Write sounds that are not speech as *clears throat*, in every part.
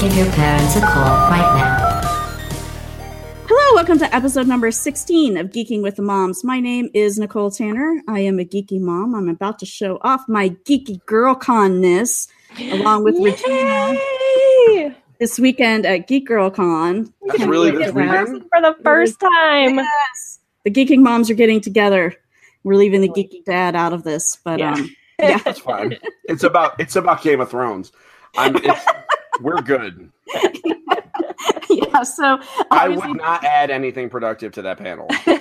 give your parents a call right now. Hello, welcome to episode number 16 of Geeking with the Moms. My name is Nicole Tanner. I am a geeky mom. I'm about to show off my geeky girl conness along with Regina this weekend at Geek Girl Con. That's Can't really wait this for weekend? For the first time. Yes. The geeking moms are getting together. We're leaving the geeky dad out of this, but Yeah. um *laughs* yeah. That's fine. It's about it's about Game of Thrones. I'm, it's, we're good. *laughs* yeah, so I would not add anything productive to that panel. *laughs*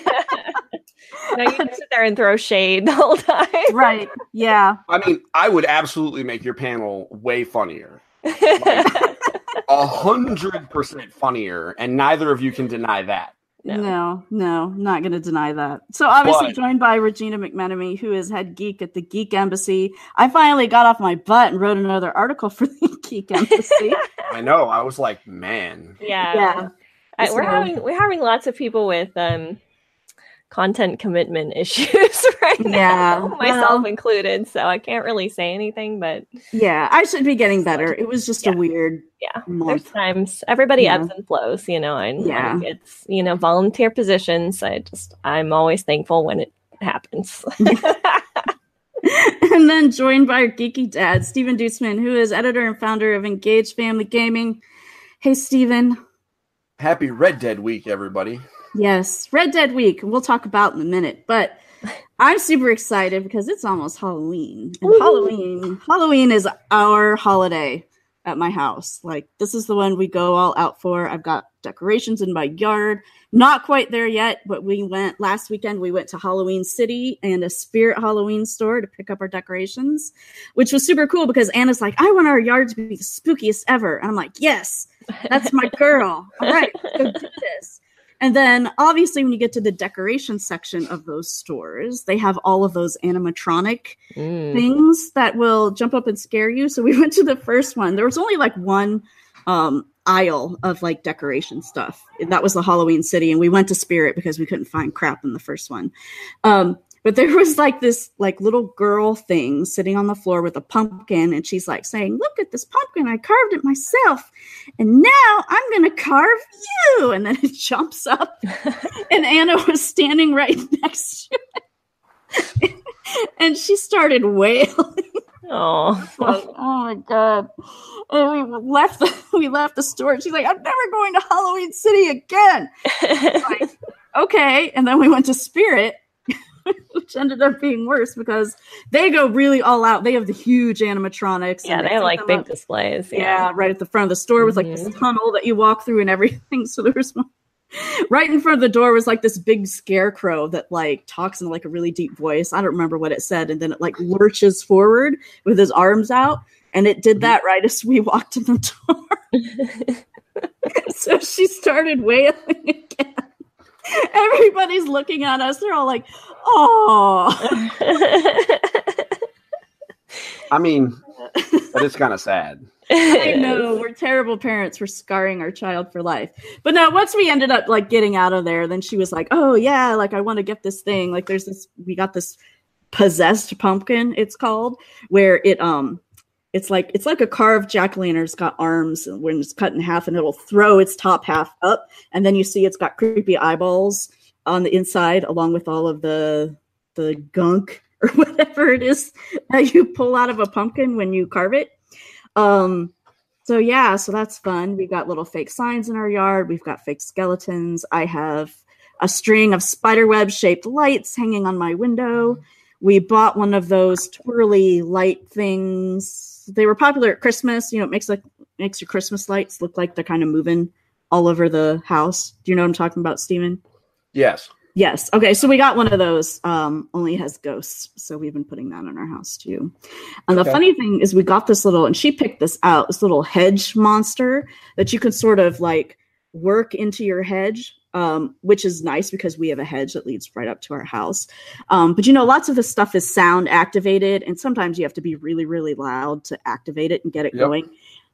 No, you can sit there and throw shade the whole time. right. Yeah. I mean, I would absolutely make your panel way funnier. *laughs* A hundred percent funnier, and neither of you can deny that. No. No, no, not going to deny that. So obviously But- joined by Regina McMenemy, who is head geek at the Geek Embassy. I finally got off my butt and wrote another article for the *laughs* Geek Embassy. *laughs* I know. I was like, man, Yeah. yeah. I- we're So- having we're having lots of people with um content commitment *laughs* issues *laughs* right now, Yeah, myself well- included. So I can't really say anything, but Yeah, I should be getting better. It was just Yeah. a weird yeah, there's times everybody Yeah. ebbs and flows, you know, and Yeah. like, it's you know volunteer positions. I just I'm always thankful when it happens. *laughs* and then joined by our geeky dad, Stephen Duetzmann, who is editor and founder of Engaged Family Gaming. Hey, Stephen. happy Red Dead Week, everybody. Yes, Red Dead Week. We'll talk about in a minute, but I'm super excited because it's almost Halloween. And. Halloween, Halloween is our holiday at my house. Like this is the one we go all out for. I've got decorations in my yard. Not quite there yet, but we went last weekend. We went to Halloween City and a Spirit Halloween store to pick up our decorations, which was super cool because Anna's like, "I want our yard to be the spookiest ever," and I'm like, "Yes, that's my *laughs* girl. All right, go do this." And then obviously when you get to the decoration section of those stores, they have all of those animatronic Mm. things that will jump up and scare you. So we *laughs* went to the first one. There was only like one um aisle of like decoration stuff. That was the Halloween City and we went to Spirit because we couldn't find crap in the first one. Um but there was like this like little girl thing sitting on the floor with a pumpkin and she's like saying, "Look at this pumpkin. I carved it myself. And now I'm going to carve you." And then it *laughs* jumps up *laughs* and Anna was standing right next to it. *laughs* and she started wailing. Oh, Like, oh my god! And we left the we left the store. She's like, "I'm never going to Halloween City again." Like, okay, and then we went to Spirit, *laughs* which ended up being worse because they go really all out. They have the huge animatronics. yeah, and they have like big up- displays. yeah. Yeah. right at the front of the store with like this mm-hmm. tunnel that you walk through and everything. *laughs* So there was one *laughs* right in front of the door was like this big scarecrow that like talks in like a really deep voice. I don't remember what it said, and then it like lurches forward with his arms out, and it did that right as we walked in the door. so she started wailing again. *laughs* Everybody's looking at us. They're all like, "Oh." *laughs* I mean, *laughs* but it's kind of sad. I know we're terrible parents We're scarring our child for life. But no, once we ended up like getting out of there, then she was like, "Oh yeah, like I want to get this thing. Like there's this we got this possessed pumpkin it's called where it um it's like it's like a carved jack o' lantern. It's got arms when it's cut in half, and it'll throw its top half up, and then you see it's got creepy eyeballs on the inside, along with all of the the gunk *laughs* or whatever it is that you pull out of a pumpkin when you carve it. Um, so yeah, so that's fun. We've got little fake signs in our yard. We've got fake skeletons. I have a string of spiderweb shaped lights hanging on my window. We bought one of those twirly light things. They were popular at Christmas. You know, it makes like makes your Christmas lights look like they're kind of moving all over the house. Do you know what I'm talking about, Steven? Yes. Yes. Okay. So we got one of those. Um, only has ghosts, so we've been putting that in our house too. And the Okay. funny thing is, we got this little, and she picked this out. This little hedge monster that you can sort of like work into your hedge, um, which is nice because we have a hedge that leads right up to our house. Um, but you know, lots of this stuff is sound activated, and sometimes you have to be really, really loud to activate it and get it Yep. going.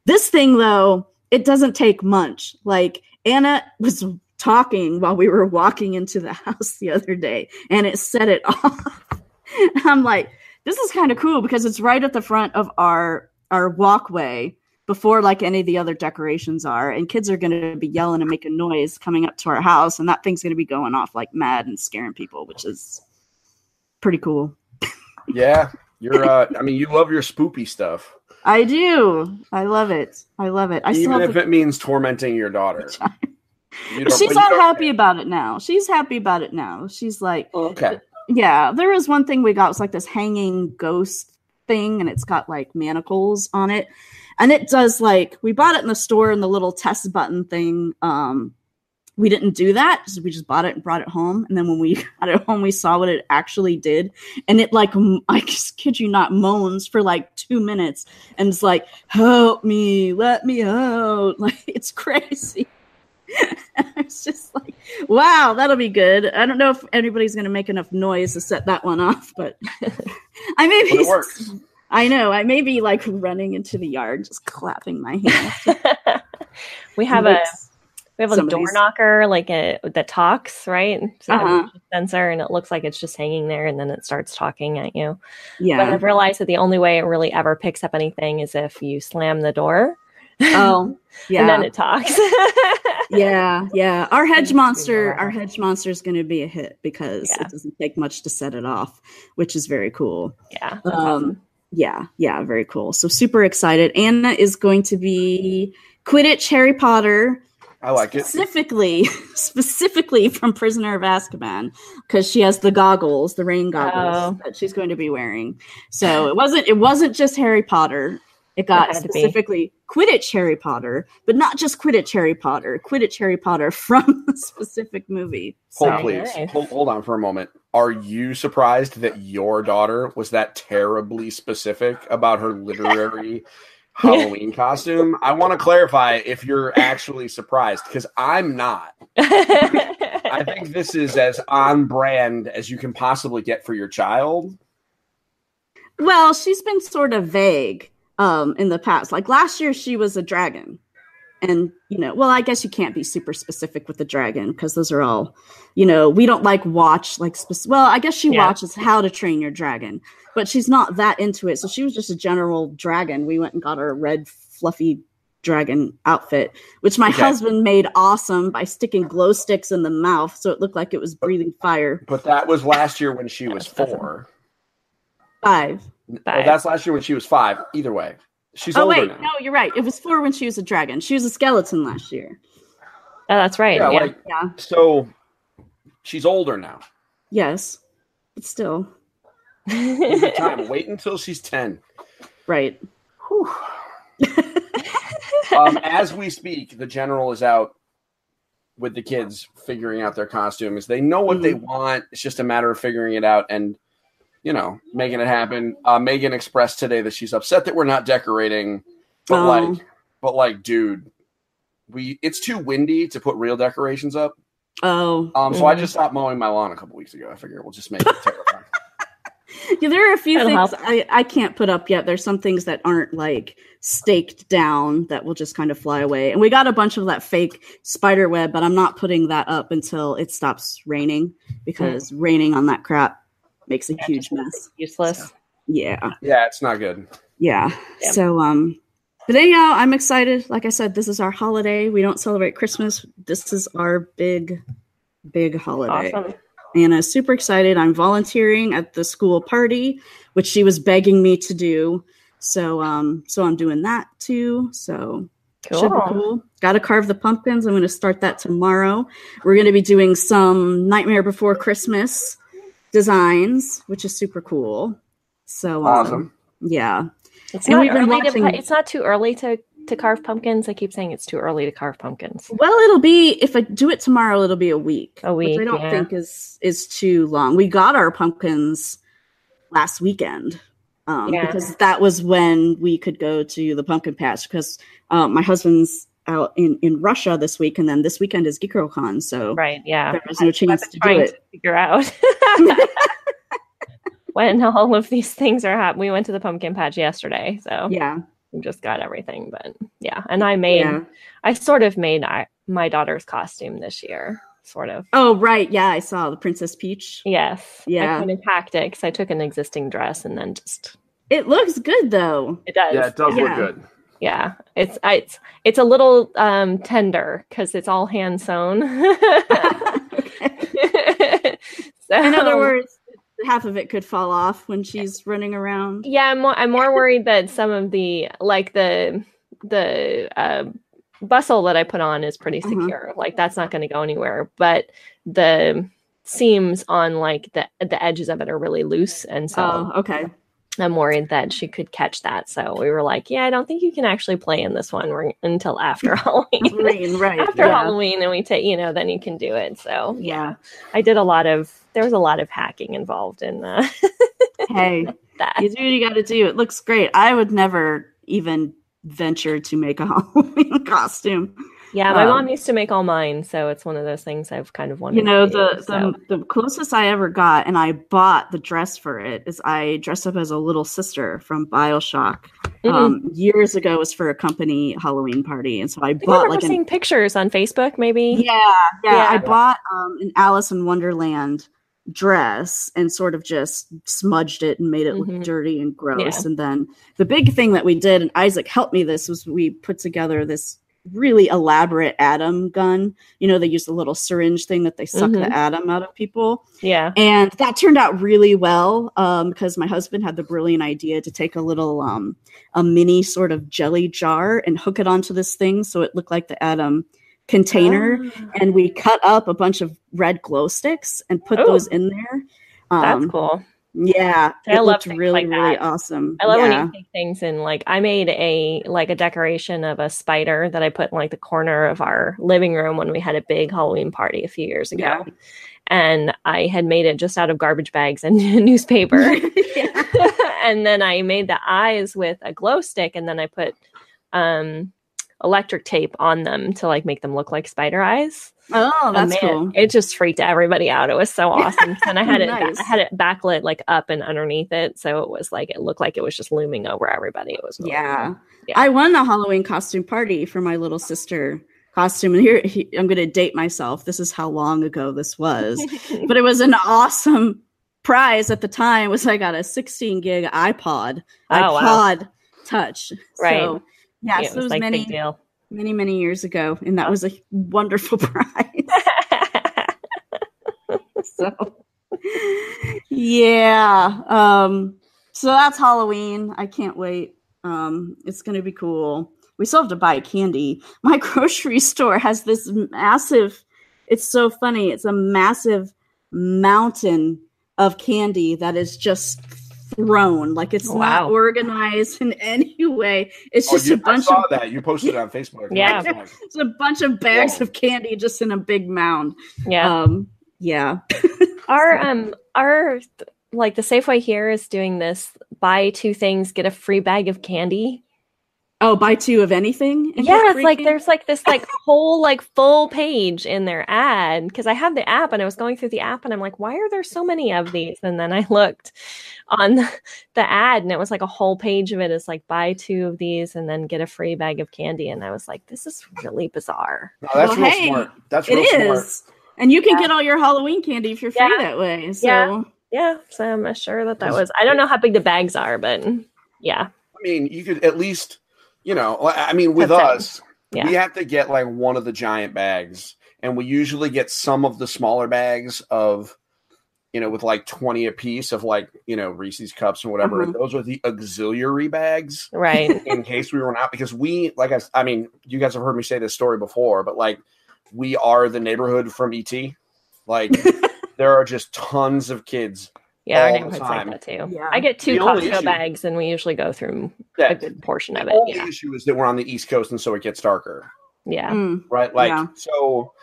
This thing, though, it doesn't take much. Like Anna was talking while we were walking into the *laughs* house the other day, and it set it *laughs* off. I'm like, this is kind of cool because it's right at the front of our our walkway before like any of the other decorations are, and kids are going to be yelling and making noise coming up to our house, and that thing's going to be going off like mad and scaring people, which is pretty cool. *laughs* Yeah, you're. Uh, I mean, you love your spoopy stuff, I do. I love it. I love it. I even if the- it means tormenting your daughter. *laughs* She's but you all don't- happy about it now. She's happy about it now. She's like, Oh, Okay. yeah. There was one thing we got. It was like this hanging ghost thing, and it's got like manacles on it, and it does like we bought it in the store in the little test button thing. Um, we didn't do that. so We just bought it and brought it home, and then when we *laughs* got it home, we saw what it actually did, and it like *laughs* i just kid you not moans for like two minutes, and it's like, "Help me, let me out!" *laughs* Like it's crazy. it's just like, wow, that'll be good. I don't know if anybody's going to make enough noise to set that one off, but I may be. I know. I may be like running into the yard, just clapping my hands. *laughs* we have a we have a door knocker like a that talks right so it has a Uh-huh. sensor and it looks like it's just hanging there and then it starts talking at you but yeah. i've realized that the only way it really ever picks up anything is if you slam the door Oh, *laughs* yeah. and then it talks *laughs* yeah, yeah. Our hedge Seems to be monster, our hedge monster is going to be a hit because Yeah. it doesn't take much to set it off, which is very cool. yeah Um, awesome. Yeah, yeah, very cool. So super excited. Anna is going to be Quidditch Harry Potter I like it. specifically, *laughs* specifically from Prisoner of Azkaban because she has the goggles, the rain goggles Oh. that she's going to be wearing. So it wasn't it wasn't just Harry Potter. It got It had to be. specifically Quidditch Harry Potter, but not just Quidditch Harry Potter, Quidditch Harry Potter *laughs* from the specific movie. Hold, So, please. nice. Hold, hold on for a moment. Are you surprised that your daughter was that terribly specific about her literary *laughs* Halloween costume? I want to clarify if you're actually surprised because I'm not. I think *laughs* this is as on brand as you can possibly get for your child. well, she's been sort of vague um in the past. Like last year she was a dragon. And you know, well, I guess you can't be super specific with the dragon because those are all, you know, we don't like watch like spec- well, I guess she Yeah. watches How to Train Your Dragon, but she's not that into it. So she was just a general dragon. We went and got her a red fluffy dragon outfit, which my Okay. husband made awesome by sticking glow sticks in the mouth so it looked like it was breathing fire. But that was last year when she was four. Five. Well, Five. that's last year when she was five. Either way, she's Oh older wait, now. no, you're right. It was four when she was a dragon. She was a skeleton last year. oh that's right Yeah, yeah, like Yeah. so. She's older now. Yes. But still. Time. *laughs* Wait until she's ten. Right. *laughs* Um, as we speak, the general is out with the kids figuring out their costumes. They know what they Mm-hmm. want. It's just a matter of figuring it out and, you know, making it happen. Uh, Megan expressed today that she's upset that we're not decorating, but Oh. like, but like, dude, we it's too windy to put real decorations up. Oh. Um, so I Mhm. just stopped mowing my lawn a couple weeks ago. I figure we'll just make it terrifying. *laughs* Yeah, there are a few That'll things help. I, I can't put up yet. There's some things that aren't like staked down that will just kind of fly away. And we got a bunch of that fake spider web, but I'm not putting that up until it stops raining because raining on that crap makes a huge mess. useless Yeah. yeah, it's not good. Yeah. Yeah. So um but anyhow, I'm excited. Like I said, this is our holiday. We don't celebrate Christmas. This is our big, big holiday. awesome Anna's super excited. I'm volunteering at the school party, which she was begging me to do. So um so I'm doing that too. So should be Cool. cool. Got to carve the pumpkins. I'm going to start that tomorrow. We're going to be doing some Nightmare Before Christmas designs, which is super cool. So um, yeah. It's And not we've early watching- pu- it's not too early to to carve pumpkins. I keep saying it's too early to carve pumpkins. Well, it'll be if I do it tomorrow, it'll be a week. A which I don't yeah. think is is too long. We got our pumpkins last weekend. Um, Yeah. because that was when we could go to the pumpkin patch because um, my husband's out in, in Russia this week and then this weekend is GeekGirlCon. So Right, yeah. there was no I've chance to do it. to figure out *laughs* when all of these things are happening. We went to the pumpkin patch yesterday, so Yeah. we just got everything. But yeah, and I made, Yeah. I sort of made I, my daughter's costume this year, sort of. Oh, right. Yeah. I saw the Princess Peach. Yes, Yeah. I kind of hacked it because I took an existing dress and then just It looks good though. it does. Yeah, it does Yeah. look good. Yeah, it's it's it's a little um tender because it's all hand sewn. so, *laughs* In other words, half of it could fall off when she's running around. yeah, I'm more I'm more worried that some of the like the the uh, bustle that I put on is pretty Mhm. secure. Like that's not going to go anywhere, but the seams on like the the edges of it are really loose, and so Oh, okay. I'm worried that she could catch that. So we were like, yeah, I don't think you can actually play in this one until after *laughs* Halloween. Green, right. after yeah. Halloween, and we take, you know, then you can do it. So Yeah. I did a lot of, there was a lot of hacking involved in uh, *laughs* Hey, that. you do what you got to do. It looks great. I would never even venture to make a *laughs* Halloween costume. Yeah, my um, mom used to make all mine, so it's one of those things I've kind of wanted. You know, to do, the, so. the the closest I ever got, and I bought the dress for it, is I dressed up as a little sister from Bioshock. Mhm. Um, years ago, it was for a company Halloween party, and so I I bought like an seeing pictures on Facebook, maybe. Yeah, yeah. I bought um, an Alice in Wonderland dress and sort of just smudged it and made it look Mhm. dirty and gross. And then the big thing that we did, and Isaac helped me this, was we put together this really elaborate ADAM gun. You know, they use the little syringe thing that they suck Mhm. the ADAM out of people. Yeah. And that turned out really well um, because my husband had the brilliant idea to take a little, um, a mini sort of jelly jar and hook it onto this thing so it looked like the ADAM container. Ah, And we cut up a bunch of red glow sticks and put Oh. those in there. that's Um, cool. Yeah, I it love really, like really awesome. I love yeah. when you take things and like I made a like a decoration of a spider that I put in like the corner of our living room when we had a big Halloween party a few years ago. Yeah. And I had made it just out of garbage bags and *laughs* newspaper. *laughs* *laughs* And then I made the eyes with a glow stick and then I put um electric tape on them to like make them look like spider eyes. Oh, oh that's man, cool. It just freaked everybody out. It was so *laughs* awesome. and I had it Nice. I had it backlit like up and underneath it. So it was like it looked like it was just looming over everybody. It was really Yeah. cool. Yeah. I won the Halloween costume party for my little sister costume. And here, he, I'm going to date myself. This is how long ago this was. *laughs* but it was an awesome prize at the time was I got a 16 gig iPod, Oh, wow. iPod touch. Right. So, yeah, Yeah, so it was like many, big deal. many, many years ago. And that was a wonderful *laughs* prize. *laughs* so yeah um so that's halloween i can't wait um it's gonna be cool we still have to buy candy my *laughs* grocery store has this massive it's so funny it's a massive mountain of candy that is just thrown like it's Wow. not organized *laughs* in any way it's Oh, just you, a I bunch saw of that. You posted it on Facebook. Yeah. *laughs* it's a bunch of bags Whoa. of candy just in a big mound yeah. um yeah *laughs* our um our like the Safeway here is doing this buy two things, get a free bag of candy. Oh, buy two of anything? yeah, it's like there's like this like whole like full page in their ad because I have the app and I was going through the app and I'm like, why are there so many of these? And then I looked on the, *laughs* the ad and it was like a whole page of it is like buy two of these and then get a free bag of candy. And I was like, this is really bizarre. No, that's Well, real hey, smart. That's It real is. smart. And you can Yeah. get all your Halloween candy if you're free Yeah. that way. So Yeah. Yeah, so I'm sure that that was. I don't know how big the bags are, but yeah, I mean, you could at least, you know, I mean, with us, Yeah. we have to get like one of the giant bags, and we usually get some of the smaller bags of, you know, with like 20 a piece of like, you know, Reese's cups and whatever. Uh-huh. Those are the auxiliary bags right. *laughs* in case we run out because we, like, I, I mean, you guys have heard me say this story before, but like, we are the neighborhood from ET. Like, *laughs* there are just tons of kids. Yeah, our all the neighborhood's time. like that too. Yeah. I get two The Costco issue- bags, and we usually go through a good portion of it. the it. only Yeah, issue is that we're on the East Coast, and so it gets darker. yeah, Mm, right? Like Yeah. so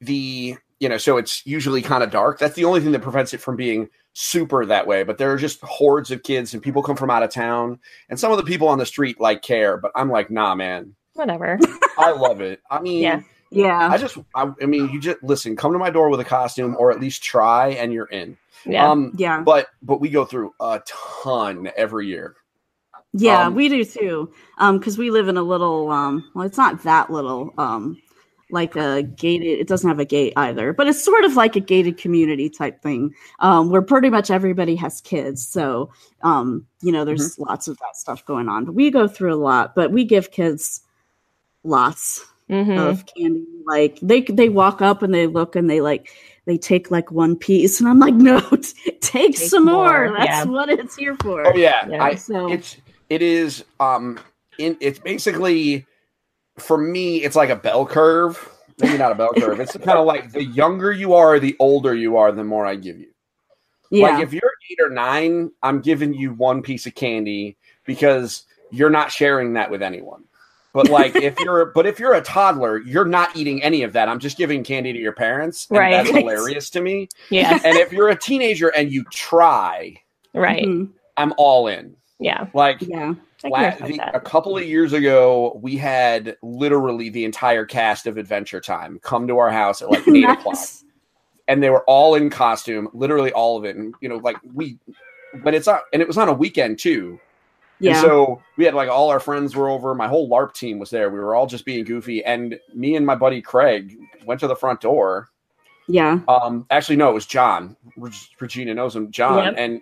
the you know, so it's usually kind of dark. That's the only thing that prevents it from being super that way. But there are just hordes of kids and people come from out of town. And some of the people on the street like care, but I'm like, nah, man. whatever. I love it. I mean Yeah. Yeah. I just I, I mean you just listen, come to my door with a costume or at least try and you're in. Yeah, Um yeah. but but we go through a ton every year. Yeah, um, we do too. Um, because we live in a little um well, it's not that little. Um like a gated. It doesn't have a gate either, but it's sort of like a gated community type thing, um, where pretty much everybody has kids. So um, you know, there's Mm-hmm. lots of that stuff going on. But we go through a lot, but we give kids lots Mhm. of candy. Like they they walk up and they look and they like they take like one piece, and I'm like, no, *laughs* t- take, some more. more, That's yeah. what it's here for. Oh yeah, Yeah. I, So- it's it is um in it's basically for me it's like a bell curve. Maybe not a bell *laughs* curve. It's kind of like the younger you are, the older you are, the more I give you. Yeah, Like if you're eight or nine, I'm giving you one piece of candy because you're not sharing that with anyone. But like if you're but if you're a toddler, you're not eating any of that. I'm just giving candy to your parents. And Right. That's *laughs* hilarious to me. Yeah. And if you're a teenager and you try, Right. Mhm. I'm all in. Yeah. Like yeah, I can La- respect the- a couple of years ago, we had literally the entire cast of Adventure Time come to our house at like *laughs* eight Nice. o'clock, and they were all in costume, literally all of it. And you know, like we, but it's on, and it was on a weekend too. Yeah, And so we had like all our friends were over. My whole LARP team was there. We were all just being goofy, and me and my buddy Craig went to the front door. yeah. Um, actually, no, it was John. Reg- Regina knows him, John, Yep. and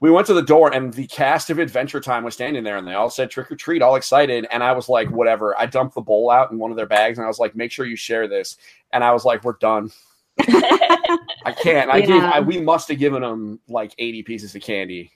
we went to the door, and the cast of Adventure Time was standing there, and they all said "trick or treat," all excited, and I was like, "Whatever." I dumped the bowl out in one of their bags, and I was like, "Make sure you share this," and I was like, "We're done." *laughs* I can't. I gave. I, we must have given them like eighty pieces of candy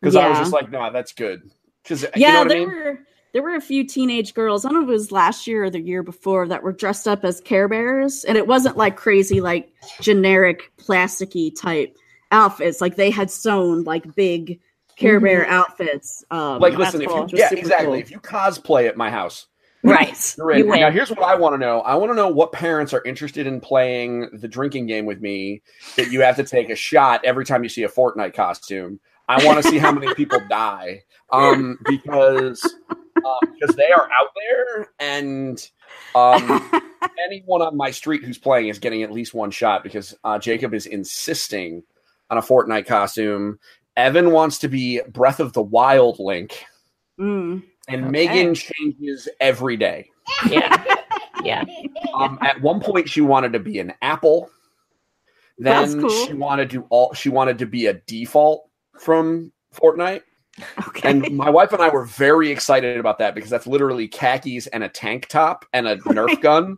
because I was just like, "No, that's good." Because yeah, you know what there I mean? were there were a few teenage girls. I don't know if it was last year or the year before that were dressed up as Care Bears, and it wasn't like crazy, like generic plasticky type outfits. Like they had sewn like big Care Bear outfits. Um, Mm-hmm. Like, that's listen, if you yeah, exactly. cool. If you cosplay at my house, Right. You're in. You. Now, here's what I want to know. I want to know what parents are interested in playing the drinking game with me that you have to take a shot every time you see a Fortnite costume. I want to see how many people *laughs* die um, because um, because they are out there, and um, *laughs* anyone on my street who's playing is getting at least one shot because uh, Jacob is insisting on a Fortnite costume. Evan wants to be Breath of the Wild Link, Mm. and Okay. Megan changes every day. Yeah. *laughs* Yeah. Um, at one point, she wanted to be an apple. That's Then cool. she wanted to all. She wanted to be a default from Fortnite, Okay. and my wife and I were very excited about that because that's literally khakis and a tank top and a Nerf gun.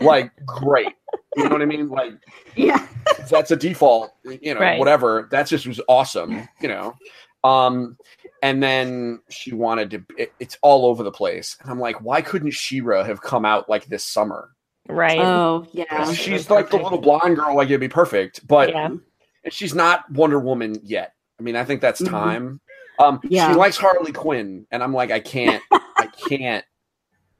Like, great. You know what I mean? Like, yeah. that's a default. You know, Right. whatever. That just was awesome. You know. Um, and then she wanted to. It, it's all over the place, and I'm like, why couldn't She-Ra have come out like this summer? Right. Oh yeah. she's like the little blonde girl, like it'd be perfect. But Yeah. she's not Wonder Woman yet. I mean, I think that's Mhm. time. Um, Yeah. she likes Harley Quinn, and I'm like, I can't, I can't.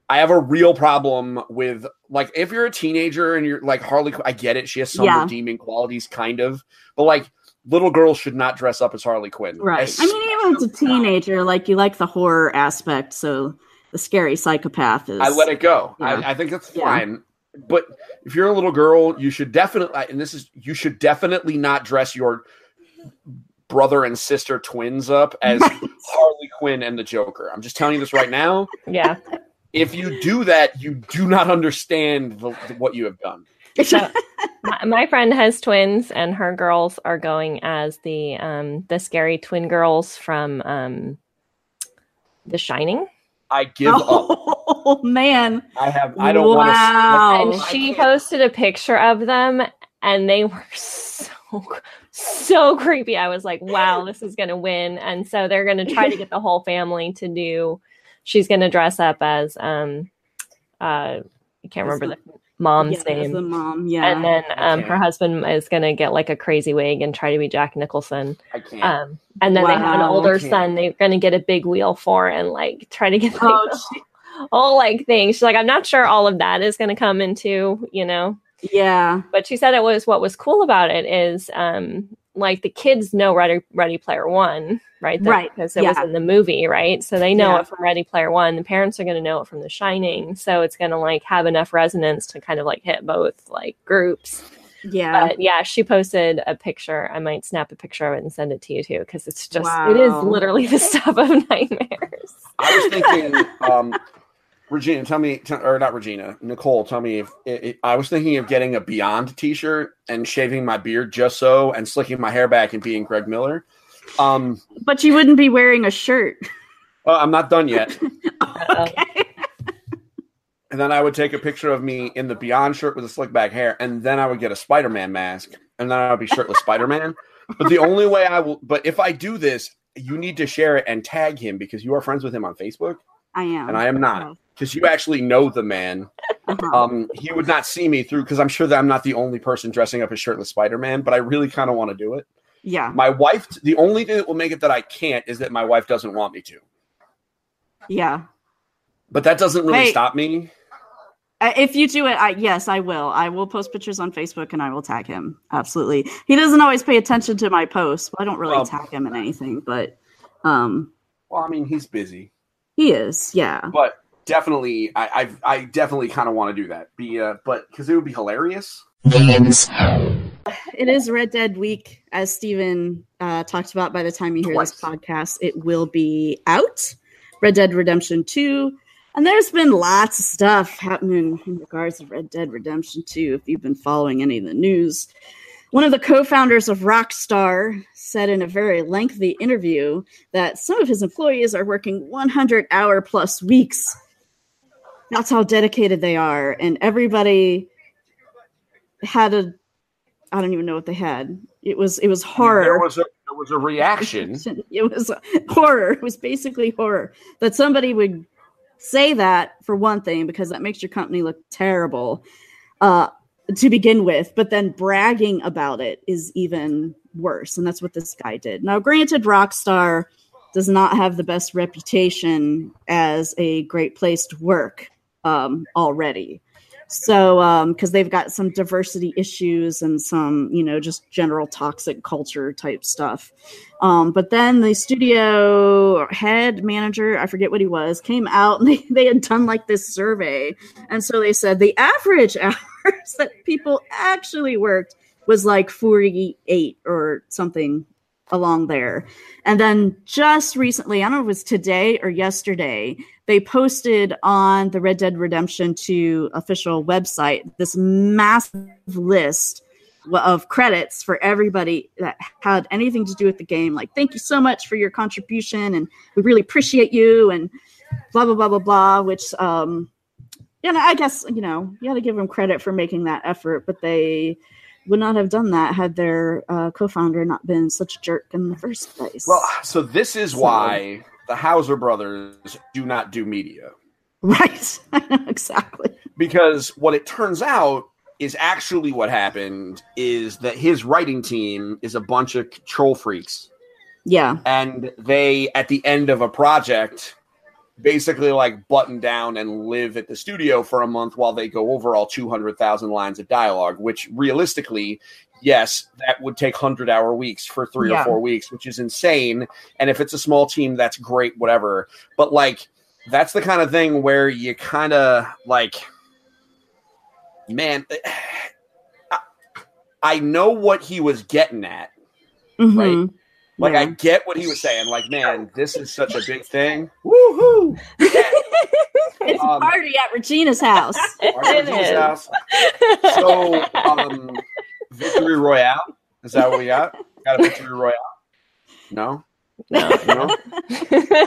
I have a real problem with like if you're a teenager and you're like Harley. I get it; she has some Yeah. redeeming qualities, kind of, but like little girls should not dress up as Harley Quinn. Right. I mean, even as a teenager, like you like the horror aspect, so the scary psychopath is. I let it go. Yeah. I, I think that's Yeah. fine. But if you're a little girl, you should definitely, and this is, you should definitely not dress your brother and sister twins up as *laughs* Harley Quinn and the Joker. I'm just telling you this right now. Yeah. If you do that, you do not understand the, what you have done. So, my, my friend has twins, and her girls are going as the um the scary twin girls from um The Shining. I give up. oh *laughs* man! I have. I don't want Wow. and she posted a picture of them, and they were *laughs* so so creepy. I was like, "Wow, this is gonna win!" And so they're gonna try to get the whole family to do. She's gonna dress up as um, uh, I can't remember the mom's Yeah, name. the mom. Yeah. and then um, Okay. her husband is going to get like a crazy wig and try to be Jack Nicholson. I can't. Um, and then they have an older son they're going to get a big wheel for and like try to get like, Oh, *laughs* the whole like thing. She's like, I'm not sure all of that is going to come into, you know, yeah. but she said it was what was cool about it is um, like the kids know Ready, Ready Player One, right? That- Right, Because it was in the movie, right? So they know Yeah. it from Ready Player One. The parents are going to know it from The Shining. So it's going to like have enough resonance to kind of like hit both like groups. Yeah. But yeah, she posted a picture. I might snap a picture of it and send it to you too, because it's just it is literally the *laughs* stuff of nightmares. I was thinking, um, Regina, tell me, t- or not Regina, Nicole, tell me if i I was thinking of getting a Beyond T-shirt and shaving my beard just so, and slicking my hair back and being Greg Miller. Um, But you wouldn't be wearing a shirt. well, I'm not done yet. *laughs* okay. *laughs* And then I would take a picture of me in the Beyond shirt with the slick back hair, and then I would get a Spider Man mask, and then I would be shirtless Spider Man. But the only way I will, but if I do this, you need to share it and tag him because you are friends with him on Facebook, I am. and I am not because you actually know the man. Uh-huh. Um, he would not see me through because I'm sure that I'm not the only person dressing up as shirtless Spider Man, but I really kind of want to do it. yeah. My wife, the only thing that will make it that I can't is that my wife doesn't want me to, Yeah. but that doesn't really stop me. Uh, If you do it, I, yes, I will. I will post pictures on Facebook and I will tag him. Absolutely. He doesn't always pay attention to my posts. I don't really Well- tag him in anything, but um, Well, I mean, he's busy. He is. Yeah. but definitely I I, I definitely kind of want to do that. Be uh, but because it would be hilarious. It is Red Dead Week, as Steven uh, talked about. By the time you hear this podcast, it will be out. Red Dead Redemption 2. And there's been lots of stuff happening in regards to Red Dead Redemption 2, if you've been following any of the news. One of the co founders of Rockstar said in a very lengthy interview that some of his employees are working 100 hour plus weeks. That's how dedicated they are. And everybody had a I don't even know what they had. It was it was horror. There was a there was a reaction. *laughs* It was horror. It was basically horror that somebody would say that for one thing because that makes your company look terrible uh, to begin with, but then bragging about it is even worse, and that's what this guy did. Now, granted, Rockstar does not have the best reputation as a great place to work um, already. So, because they've got some diversity issues and some, you know, just general toxic culture type stuff. Um, but then the studio head manager, I forget what he was, came out and *laughs* they, they had done like this survey. And so they said the average *laughs* hours that people actually worked was like 48 or something along there. And then just recently, I don't know if it was today or yesterday, they posted on the Red Dead Redemption 2 official website this massive list of credits for everybody that had anything to do with the game. Like, thank you so much for your contribution, and we really appreciate you, and blah blah blah blah blah. Which, um, you know, I guess you know you got to give them credit for making that effort, but they would not have done that had their uh, co-founder not been such a jerk in the first place. Well, so this is So- why the Houser brothers do not do media right, *laughs* exactly. because what it turns out is actually what happened is that his writing team is a bunch of control freaks Yeah, and they at the end of a project basically like button down and live at the studio for a month while they go over all 200,000 lines of dialogue which realistically yes that would take 100 hour weeks for 3 Yeah. or 4 weeks which is insane and if it's a small team that's great whatever but like that's the kind of thing where you kind of like man I, I know what he was getting at Mhm. Right. Like I get what he was saying. Like, man, this is such a big thing. Woohoo! *laughs* it's a um, party at Regina's house. *laughs* Regina's house. So, um, victory royale. Is that what we got? Got a victory royale? No, No. no. *laughs*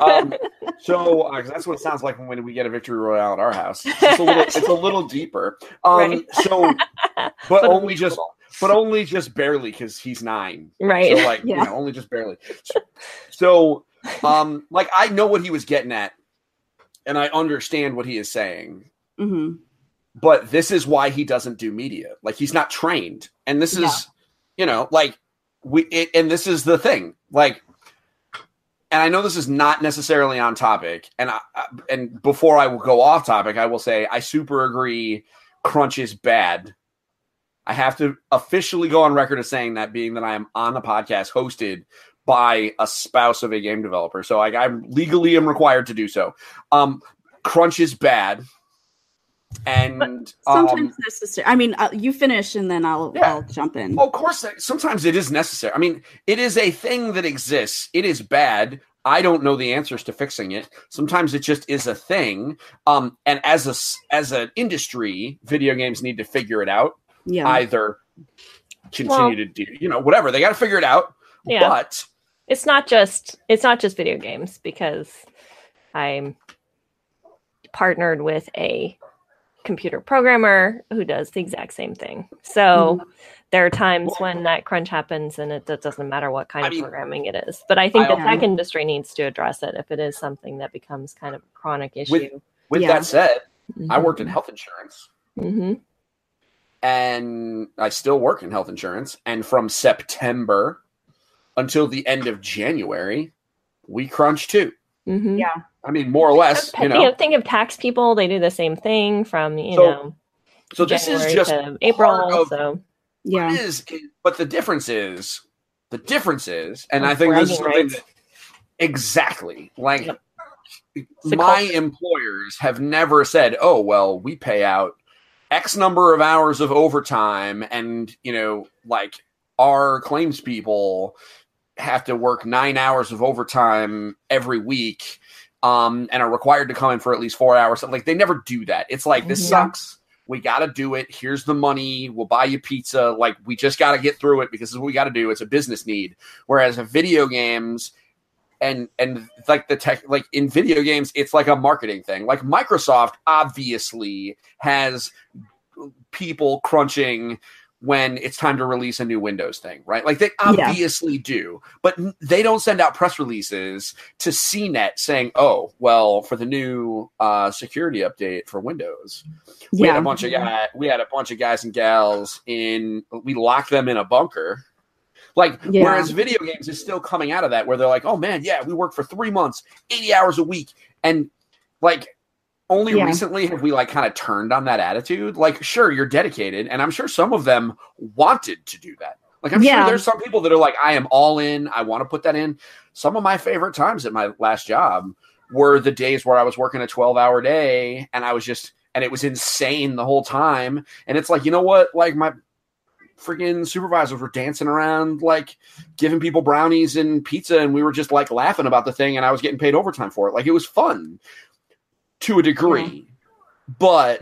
Um, so uh, 'cause that's what it sounds like when we get a victory royale at our house. It's just a little, it's a little deeper. Um, Right. so, but, But only just, but only just barely because he's nine. right. So like, *laughs* Yeah. you know, only just barely. So, um, like I know what he was getting at, and I understand what he is saying. hmm But this is why he doesn't do media. Like he's not trained, and this is, Yeah. you know, like we. It, and this is the thing, like. And I know this is not necessarily on topic, and I- and before I will go off topic, I will say I super agree. Crunch is bad. I have to officially go on record as saying that, being that I am on the podcast hosted by a spouse of a game developer, so I, I legally am required to do so. Um, crunch is bad, and Sometimes um, necessary. I mean, uh, you finish and then I'll Yeah. I'll jump in. of course, sometimes it is necessary. I mean, it is a thing that exists. It is bad. I don't know the answers to fixing it. Sometimes it just is a thing. Um, and as a as an industry, video games need to figure it out. Yeah. Either continue Well- to do, you know, whatever they got to figure it out. Yeah. But it's not just it's not just video games because I'm partnered with a computer programmer who does the exact same thing. So there are times when that crunch happens and it, it doesn't matter what kind I of mean, programming it is. But I think I the also- tech industry needs to address it if it is something that becomes kind of a chronic issue. with Yeah. that said, I worked in health insurance. hmm and I still work in health insurance. And from September until the end of January, we crunch too. hmm Yeah. I mean, more or less, you know. think of tax people; they do the same thing from you So, know So this is January just to April. part of so Yeah. what is, but the difference is, the difference is, and Oh, I think this is something that exactly like Yep. My employers have never said, "Oh, well, we pay out X number of hours of overtime, and you know, like our claims people have to work nine hours of overtime every week." Um, and are required to come in for at least four hours. Like they never do that. It's like this Mhm. sucks. We got to do it. Here's the money. We'll buy you pizza. Like we just got to get through it because this is what we got to do. It's a business need. Whereas video games, and and like the tech like in video games it's like a marketing thing. Like microsoft obviously has people crunching when it's time to release a new windows thing right? Like they Yeah. obviously do but they don't send out press releases to cnet saying oh well for the new uh, security update for windows we had a bunch of guys we had a bunch of guys and gals in we locked them in a bunker like Yeah. whereas video games is still coming out of that where they're like oh man yeah we work for three months 80 hours a week and like only Yeah. recently have we like kind of turned on that attitude like sure you're dedicated and i'm sure some of them wanted to do that like i'm Yeah. sure there's some people that are like i am all in i want to put that in some of my favorite times at my last job were the days where i was working a 12 hour day and i was just and it was insane the whole time and it's like you know what like my freaking supervisors were dancing around like giving people brownies and pizza and we were just like laughing about the thing and I was getting paid overtime for it. Like it was fun to a degree. But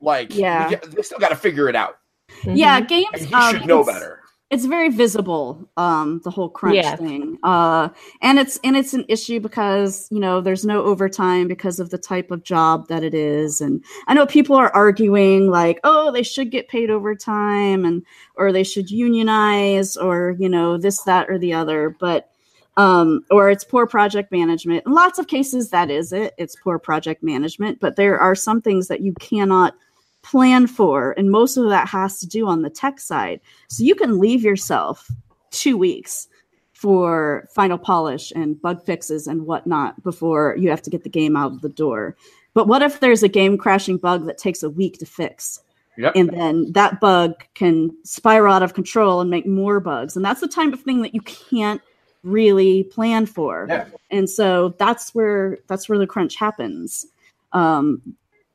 like Yeah. we, they still got to figure it out. Yeah, Mhm. games. And he um, should know better. It's very visible, um, the whole crunch Yeah. thing, uh, and it's and it's an issue because you know there's no overtime because of the type of job that it is, and I know people are arguing like, oh, they should get paid overtime, and or they should unionize, or you know this, that, or the other, but um, or it's poor project management. In lots of cases, that is it. It's poor project management, but there are some things that you cannot plan for, and most of that has to do on the tech side. So you can leave yourself two weeks for final polish and bug fixes and whatnot before you have to get the game out of the door. But what if there's a game crashing bug that takes a week to fix? Yep. And then that bug can spiral out of control and make more bugs. And that's the type of thing that you can't really plan for. Yeah. And so that's where that's where the crunch happens. Um,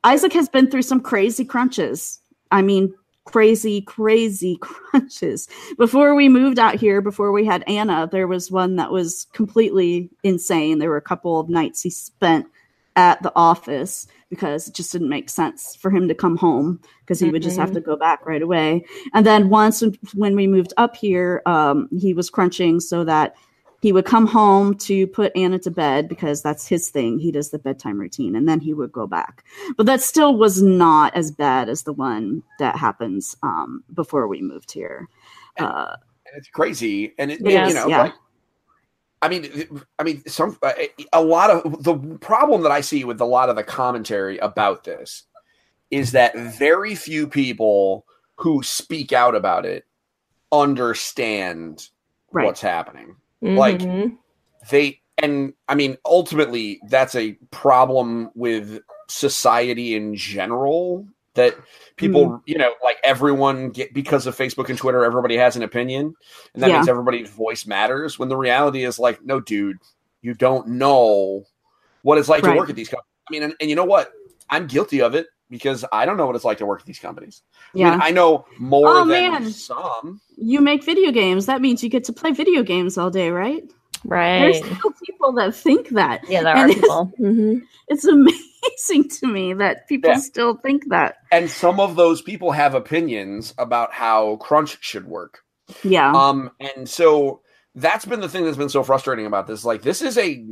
Isaac has been through some crazy crunches. I mean, crazy, crazy *laughs* crunches. Before we moved out here, before we had Anna, there was one that was completely insane. There were a couple of nights he spent at the office because it just didn't make sense for him to come home because he would just have to go back right away. And then once when we moved up here, um, he was crunching so that he would come home to put Anna to bed because that's his thing. He does the bedtime routine and then he would go back. But that still was not as bad as the one that happens um, before we moved here. Uh, and it's crazy and it, Yes, you know yeah. like i mean i mean some a lot of the problem that i see with a lot of the commentary about this is that very few people who speak out about it understand right. what's happening Like- Mhm. they and i mean ultimately that's a problem with society in general that people Hmm. you know like everyone get because of facebook and twitter everybody has an opinion and that Yeah. means everybody's voice matters when the reality is like no dude you don't know what it's like Right. to work at these companies i mean and, and you know what i'm guilty of it because i don't know what it's like to work at these companies I yeah. mean, I know more Oh, than man. some you make video games. That means you get to play video games all day, right? Right. There's still people that think that. Yeah, there And are it's- people. hmm *laughs* It's amazing to me that people Yeah. still think that. And some of those people have opinions about how crunch should work. Yeah. Um, and so that's been the thing that's been so frustrating about this. Like, this is a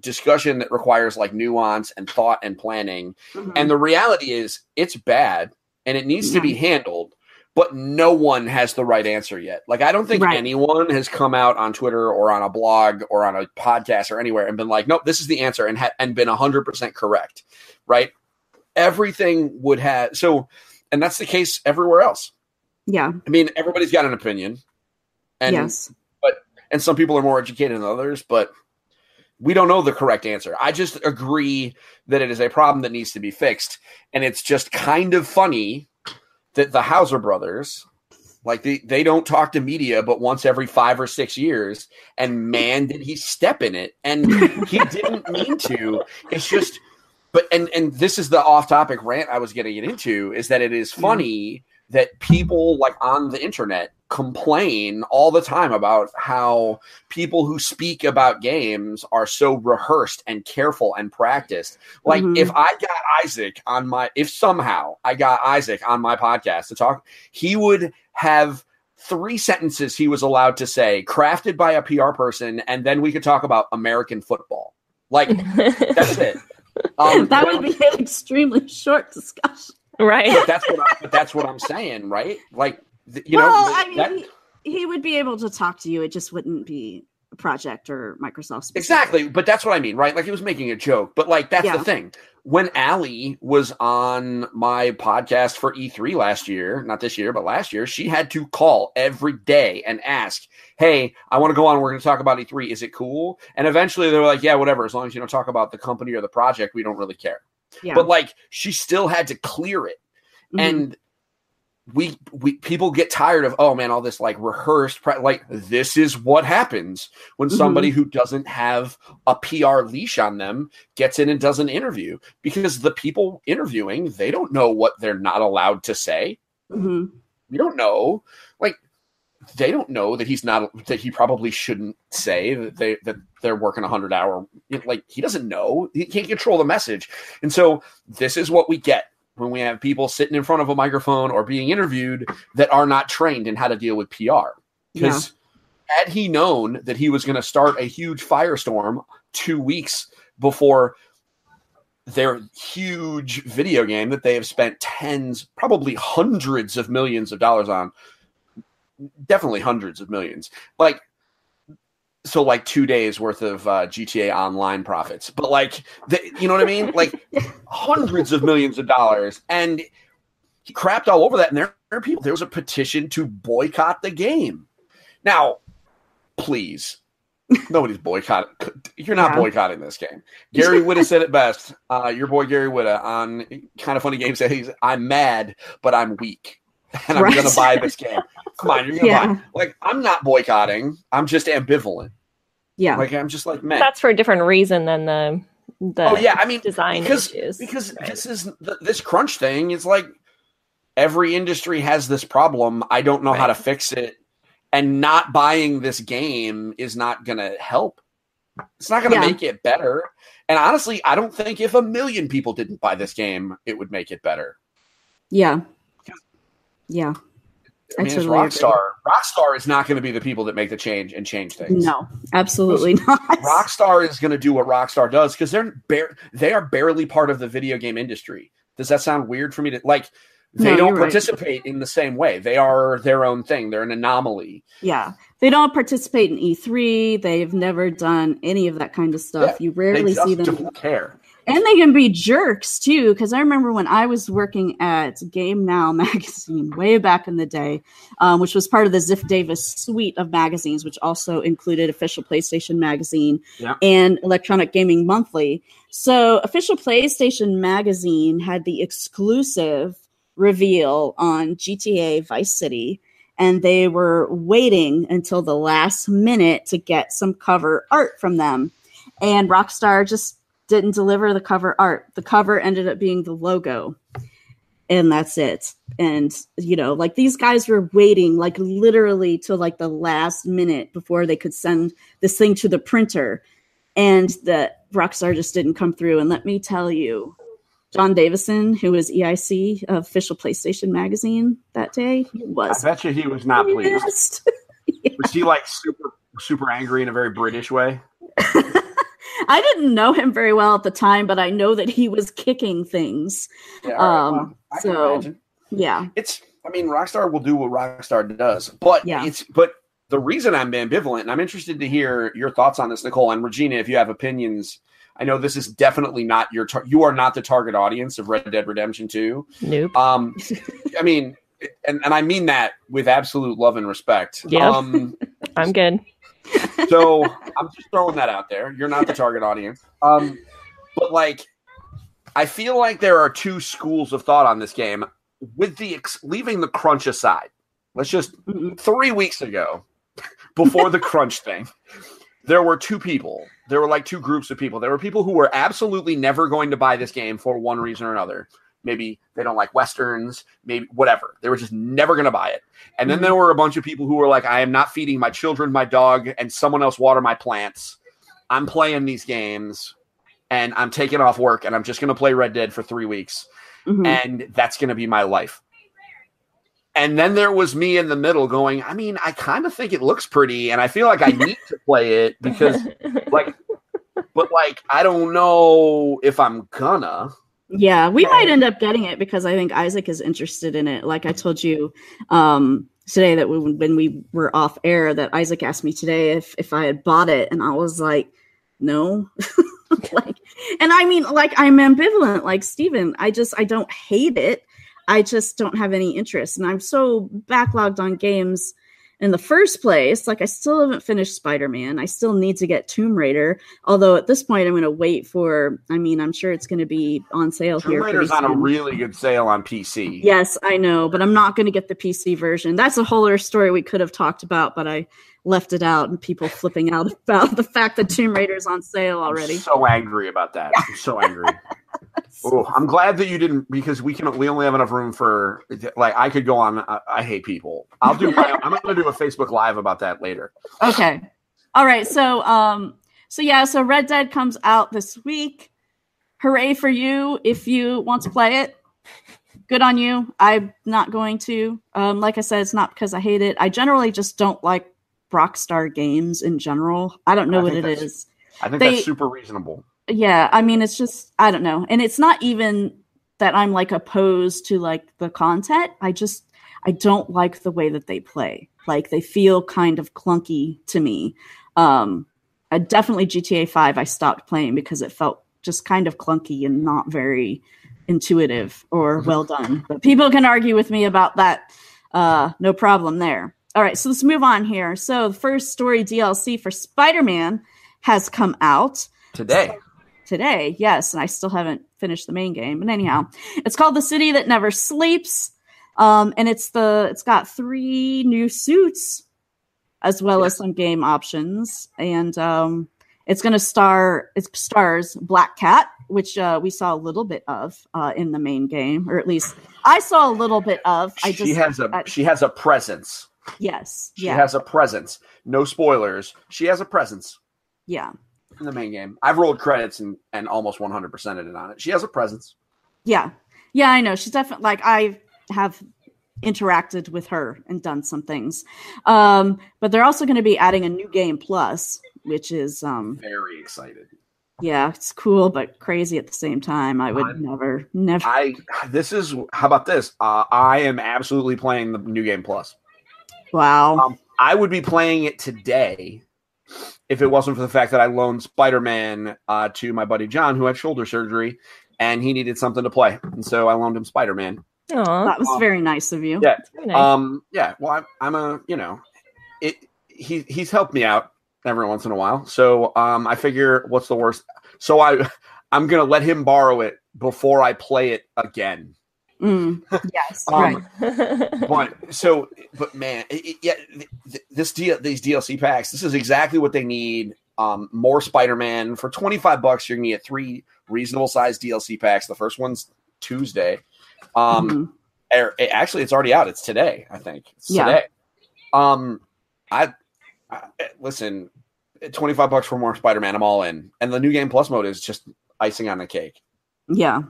discussion that requires like nuance and thought and planning. Mhm. And the reality is, it's bad and it needs to be handled, but no one has the right answer yet. Like, I don't think Right. anyone has come out on Twitter or on a blog or on a podcast or anywhere and been like, nope, this is the answer and, ha- and been 100% correct, right? Everything would have so, and that's the case everywhere else. yeah. I mean, everybody's got an opinion. And yes. But and some people are more educated than others, but we don't know the correct answer. I just agree that it is a problem that needs to be fixed. And it's just kind of funny that the Houser brothers, like they, they don't talk to media but once every five or six years. And man, did he step in it. And he *laughs* didn't mean to. It's just but and and this is the off topic rant I was getting it into is that it is funny that people like on the internet complain all the time about how people who speak about games are so rehearsed and careful and practiced. Like Mhm. if I got Isaac on my if somehow I got Isaac on my podcast to talk, he would have three sentences he was allowed to say crafted by a PR person and then we could talk about American football. Like *laughs* that's it. *laughs* Um, that would be an extremely short discussion. Right. but that's what I, but that's what I'm saying, right? Like you know, well, th- I mean, that- he, he would be able to talk to you. It just wouldn't be a project or Microsoft. specific. exactly. But that's what I mean, right? Like he was making a joke, but like that's Yeah. the thing. When Allie was on my podcast for E3 last year, not this year, but last year, she had to call every day and ask, "Hey, I want to go on. We're going to talk about E3. Is it cool?" And eventually, they were like, "Yeah, whatever. As long as you don't talk about the company or the project, we don't really care." Yeah. But like, she still had to clear it. Mhm. and we we people get tired of oh man all this like rehearsed pre- like this is what happens when Mhm. somebody who doesn't have a PR leash on them gets in and does an interview because the people interviewing they don't know what they're not allowed to say Mhm. we don't know like they don't know that he's not that he probably shouldn't say that they that they're working a hundred hour like he doesn't know. He can't control the message. And so this is what we get when we have people sitting in front of a microphone or being interviewed that are not trained in how to deal with PR yeah. because had he known that he was going to start a huge firestorm two weeks before their huge video game that they have spent tens, probably hundreds of millions of dollars on, definitely hundreds of millions, like so like two days worth of uh, GTA Online profits, but like the, you know what I mean, like *laughs* hundreds of millions of dollars, and he crapped all over that. And there are people. There was a petition to boycott the game. Now, please, nobody's boycotting. You're not Yeah. boycotting this game. Gary Whitta said it best. Uh, your boy Gary Whitta on kind of funny game said he's I'm mad, but I'm weak, *laughs* and I'm Right. gonna buy this game. Come on, you're gonna Yeah. buy. Like I'm not boycotting. I'm just ambivalent. Yeah. Like I'm just like man. That's for a different reason than the the oh yeah, I mean design because issues. because this is th- this crunch thing. It's like every industry has this problem. I don't know how to fix it, and not buying this game is not going to help. It's not going to Yeah. make it better. And honestly, I don't think if a million people didn't buy this game, it would make it better. Yeah. Yeah. I I mean, totally agree. it's Rockstar. Rockstar is not going to be the people that make the change and change things. No, absolutely not. *laughs* Rockstar is going to do what Rockstar does because they're bare, they are barely part of the video game industry. Does that sound weird for me to like? They No, don't you're right. participate in the same way. They are their own thing. They're an anomaly. Yeah. They don't participate in E3. They've never done any of that kind of stuff. Yeah, you rarely see them. don't care. And they can be jerks too, because I remember when I was working at Game Now *laughs* magazine way back in the day, um, which was part of the Ziff Davis suite of magazines, which also included Official PlayStation Magazine Yeah. and Electronic Gaming Monthly. So, Official PlayStation Magazine had the exclusive reveal on GTA Vice City, and they were waiting until the last minute to get some cover art from them. And Rockstar just didn't deliver the cover art. The cover ended up being the logo. and that's it. And you know, like these guys were waiting like literally till like the last minute before they could send this thing to the printer, and that Rockstar just didn't come through. And let me tell you, John Davison, who was EIC of official PlayStation magazine that day, he was I bet you he was not pleased. pissed. *laughs* Was he like super super angry in a very British way? I didn't know him very well at the time, but I know that he was kicking things. Yeah, Um, I can so- imagine. Yeah. it's I mean Rockstar will do what Rockstar does, but Yeah. it's but the reason I'm ambivalent, and I'm interested to hear your thoughts on this, Nicole and Regina, if you have opinions. I know this is definitely not your tar- you are not the target audience of Red Dead Redemption 2. Nope. Um *laughs* I mean and, and I mean that with absolute love and respect. Yeah. Um *laughs* I'm good. So I'm just throwing that out there. You're not the target audience. Um, but like, I feel like there are two schools of thought on this game. With the ex- leaving the crunch aside, let's just three weeks ago, before the crunch thing, there were two people. There were like two groups of people. There were people who were absolutely never going to buy this game for one reason or another. Maybe they don't like westerns, maybe whatever. They were just never going to buy it. And then Mhm. there were a bunch of people who were like, I am not feeding my children, my dog, and someone else water my plants. I'm playing these games and I'm taking off work and I'm just going to play Red Dead for three weeks. Mhm. And that's going to be my life. And then there was me in the middle going, I mean, I kind of think it looks pretty and I feel like I need to play it because, *laughs* like, but like, I don't know if I'm gonna. Yeah, we might end up getting it because I think Isaac is interested in it. Like I told you um, today that when, when we were off air, that Isaac asked me today if if I had bought it, and I was like, no. *laughs* like, and I mean, like I'm ambivalent, like Steven. I just I don't hate it. I just don't have any interest, and I'm so backlogged on games in the first place. Like I still haven't finished Spider Man. I still need to get Tomb Raider. Although at this point, I'm going to wait for. I mean, I'm sure it's going to be on sale Tomb here. Tomb Raider's on a really good sale on PC. Yes, I know, but I'm not going to get the PC version. That's a whole other story we could have talked about, but I left it out and people flipping out *laughs* about the fact that Tomb Raider's on sale already. I'm so angry about that. I'm so angry. *laughs* Oh, I'm glad that you didn't because we can. We only have enough room for like I could go on. I, I hate people. I'll do. My, I'm going to do a Facebook Live about that later. Okay. All right. So, um, so yeah, so Red Dead comes out this week. Hooray for you if you want to play it. Good on you. I'm not going to. Um, like I said, it's not because I hate it. I generally just don't like Rockstar games in general. I don't know I what it is. I think They- that's super reasonable. Yeah i mean it's just i don't know. And it's not even that i'm like opposed to like the content. I just i don't like the way that they play. Like they feel kind of clunky to me. Um I definitely gta 5 i stopped playing because it felt just kind of clunky and not very intuitive or well done. But people can argue with me about that. Uh no problem there. All right so let's move on here. So the first story dlc for spider-man has come out. Today, today. Yes, and I still haven't finished the main game. But anyhow, it's called The City That Never Sleeps. Um, and it's the it's got three new suits as well as some game options. And um it's gonna star it stars Black Cat, which uh, we saw a little bit of uh, in the main game, or at least I saw a little bit of. I she just has a I- she has a presence. yes, She yeah, has a presence. No spoilers. She has a presence yeah. In the main game. I've rolled credits and and almost 100 percent it on it. She has a presence. Yeah. Yeah, I know. She's definitely like I have interacted with her and done some things. Um, but they're also going to be adding a new game plus, which is um Very excited. yeah, it's cool but crazy at the same time. I would I'm- never never I this is how about this? Uh, I am absolutely playing the new game plus. wow. Um, I would be playing it today if it wasn't for the fact that I loaned Spider Man uh, to my buddy John, who had shoulder surgery, and he needed something to play, and so I loaned him Spider Man. Aw, that was um, very nice of you. Yeah. nice. Um, yeah. Well, I'm, I'm a you know, it. He he's helped me out every once in a while, so um, I figure what's the worst? So I *laughs* I'm gonna let him borrow it before I play it again. Mm, yes, Um, right. *laughs* but so but man it, it- yeah th- th- this deal these dlc packs this is exactly what they need um more spider-man for 25 bucks you're gonna get three reasonable sized dlc packs the first one's tuesday Um, Mhm. er- it- actually, it's already out. It's today, I think. It's Yeah. today. Um, I, I listen. Twenty five bucks for more Spider Man. I'm all in, and the new game plus mode is just icing on the cake. Yeah.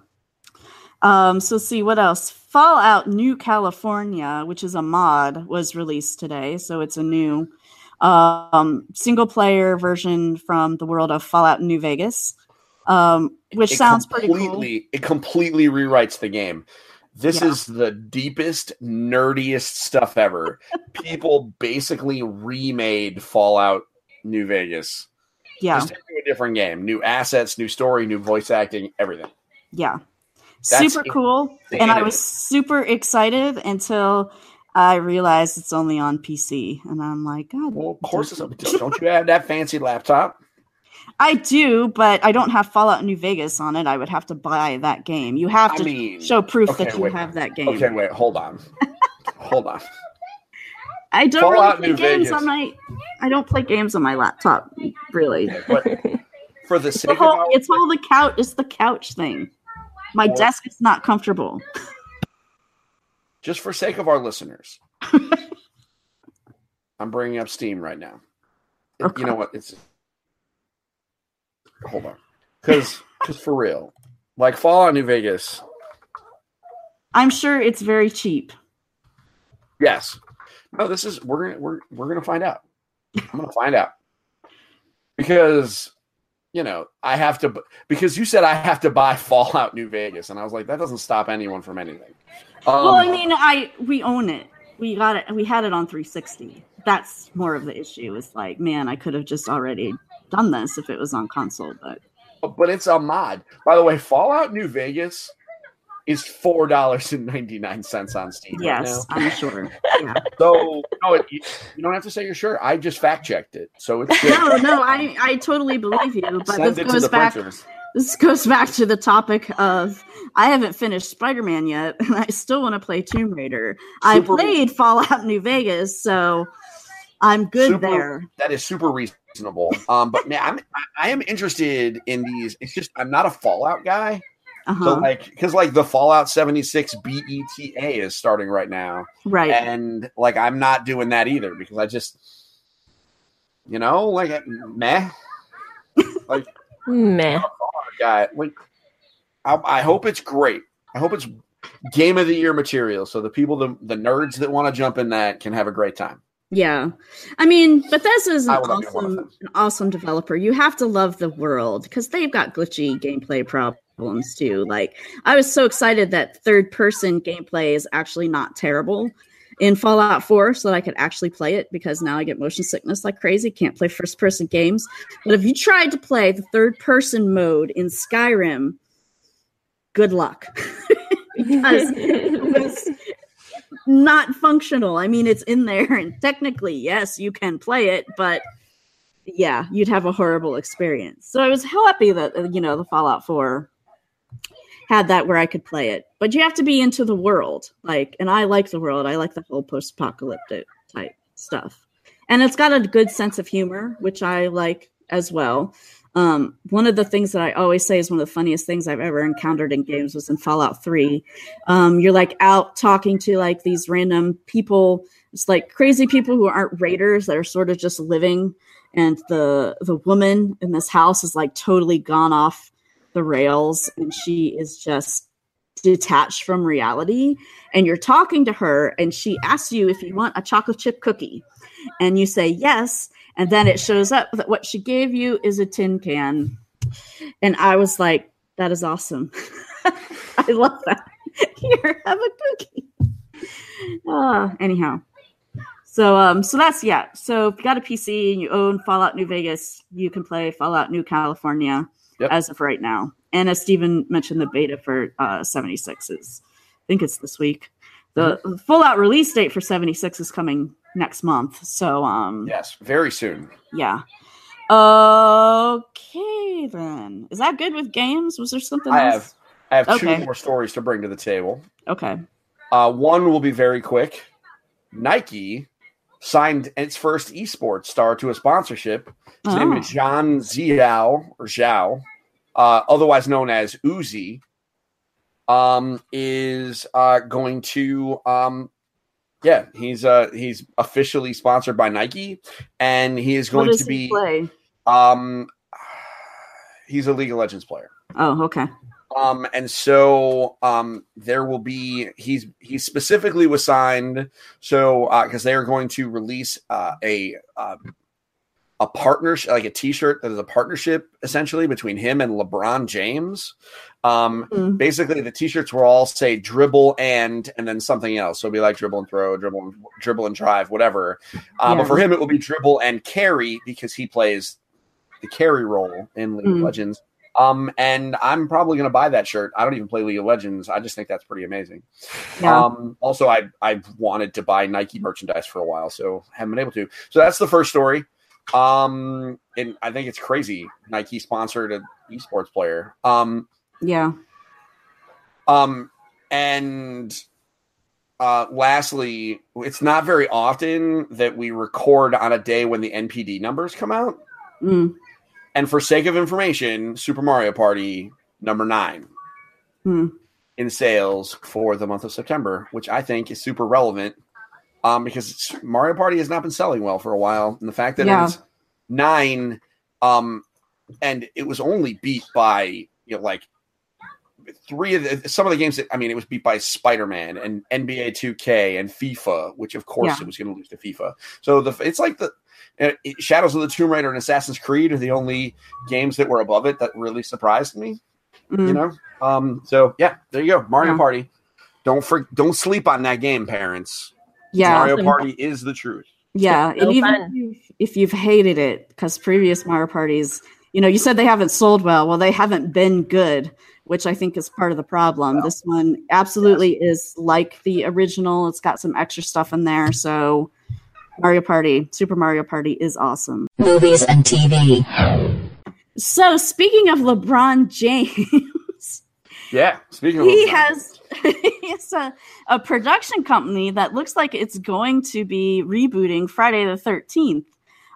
Um, so see what else. Fallout New California, which is a mod, was released today. So it's a new um, single player version from the world of Fallout New Vegas, um, which It sounds pretty cool. It completely rewrites the game. This Yeah. is the deepest, nerdiest stuff ever. *laughs* People basically remade Fallout New Vegas. Yeah, Just a different game. New assets, new story, new voice acting, everything. yeah. That's super cool. And I was super excited until I realized it's only on PC. And I'm like, God, Well, of course, it's *laughs* don't you have that fancy laptop? I do, but I don't have Fallout New Vegas on it. I would have to buy that game. You have I to mean, show proof okay, that you wait. have that game. Okay, wait, hold on. hold on. I don't Fallout really New play games Vegas. on my. I don't play games on my laptop, really. But for the sake it's all the couch. It's the couch thing. My Well- desk is not comfortable. just for sake of our listeners, *laughs* I'm bringing up Steam right now. It- Okay. You know what? It's hold on, because because for real, like Fallout New Vegas. I'm sure it's very cheap. Yes. No, this is we're gonna we're we're gonna find out. I'm gonna find out because you know I have to because you said I have to buy *laughs* Fallout New Vegas, and I was like that doesn't stop anyone from anything. Um, well, I mean, I we own it. We got it. We had it on 360. That's more of the issue. Is like, man, I could have just already done this if it was on console. But but it's a mod. By the way, Fallout New Vegas is four dollars and ninety nine cents on Steam. right yes, now. I'm sure. *laughs* Yeah. So no, it, you, don't have to say you're sure. I just fact checked it, so it's *laughs* good. No, no, I I totally believe you. But Send this goes back. printers. This goes back to the topic of I haven't finished Spider Man yet, *laughs* and I still want to play Tomb Raider. I Super- played Fallout New Vegas, so I'm good Super- there. That is super reasonable. Um, but man, I'm I am interested in these. It's just I'm not a Fallout guy. Uh-huh. So like, because like the Fallout 76 BETA is starting right now, right. and like I'm not doing that either because I just, you know, like meh, *laughs* like Meh. guy. Like, I, I hope it's great. I hope it's game of the year material, so the people, the the nerds that want to jump in that can have a great time. Yeah. I mean, Bethesda is an I would love to be one of awesome, an awesome developer. You have to love the world because they've got glitchy gameplay problems too. Like, I was so excited that third person gameplay is actually not terrible in Fallout 4 so that I could actually play it because now I get motion sickness like crazy. Can't play first person games. But if you tried to play the third person mode in Skyrim, good luck. *laughs* because it was not functional. I mean, it's in there, and technically, yes, you can play it, but yeah, you'd have a horrible experience. So I was happy that uh, you know the Fallout Four had that where I could play it, but you have to be into the world, like, and I like the world. I like the whole post-apocalyptic type stuff, and it's got a good sense of humor, which I like as well. Um, one of the things that I always say is one of the funniest things I've ever encountered in games was in Fallout 3. Um, you're like out talking to like these random people. It's like crazy people who aren't raiders that are sort of just living. And the the woman in this house is like totally gone off the rails, and she is just detached from reality. And you're talking to her, and she asks you if you want a chocolate chip cookie, and you say yes. And then it shows up that what she gave you is a tin can. And I was like, that is awesome. *laughs* I love that. *laughs* Here, have a cookie. Uh, anyhow. So um so that's yeah. So if you got a PC and you own Fallout New Vegas, you can play Fallout New California Yep. as of right now. And as Steven mentioned, the beta for uh 76 is I think it's this week. The Mm-hmm. full out release date for 76 is coming next month. So um Yes, very soon. yeah. Okay then. Is that good with games? Was there something I else? have I have Okay. two more stories to bring to the table. Okay. Uh, one will be very quick. Nike signed its first esports star to a sponsorship. His name Oh. is John Ziao or Zhao, uh, otherwise known as Uzi. um, is uh, going to um, yeah, he's uh he's officially sponsored by Nike, and he is going to be play? um he's a League of Legends player. Oh, okay. Um, and so um, there will be he's he specifically was signed so because they are going to release uh, a uh, a partnership like a T-shirt that is a partnership essentially between him and LeBron James. Um, Mm. basically the T-shirts will all say dribble and and then something else. So it'll be like dribble and throw, dribble and dribble and drive, whatever. Uh, Yeah. But for him, it will be dribble and carry because he plays the carry role in League of Mm. Legends. Um, and I'm probably going to buy that shirt. I don't even play League of Legends. I just think that's pretty amazing. Yeah. Um, also, I I wanted to buy Nike merchandise for a while, so haven't been able to. So that's the first story. Um, and I think it's crazy. Nike sponsored an esports player. Um, yeah. um, and uh, lastly, it's not very often that we record on a day when the NPD numbers come out. Mm. And for sake of information, Super Mario Party number nine Hmm. in sales for the month of September, which I think is super relevant um, because Mario Party has not been selling well for a while. And the fact that Yeah. it's nine um, and it was only beat by, you know, like three of the, some of the games that, I mean, it was beat by Spider Man and NBA 2K and FIFA, which of course Yeah. it was going to lose to FIFA. So the it's like the Shadows of the Tomb Raider and Assassin's Creed are the only games that were above it that really surprised me. Mm. You know, um, so yeah, there you go, Mario Yeah. Party. Don't for, don't sleep on that game, parents. Yeah. Mario Party is the truth. Yeah, So and even if you've, if you've hated it, because previous Mario parties, you know, you said they haven't sold well. Well, they haven't been good, which I think is part of the problem. This one absolutely is like the original. It's got some extra stuff in there. So, Mario Party, Super Mario Party is awesome. Movies and TV. So, speaking of LeBron James, *laughs* Yeah, speaking of he LeBron has *laughs* he has a, a production company that looks like it's going to be rebooting Friday the 13th.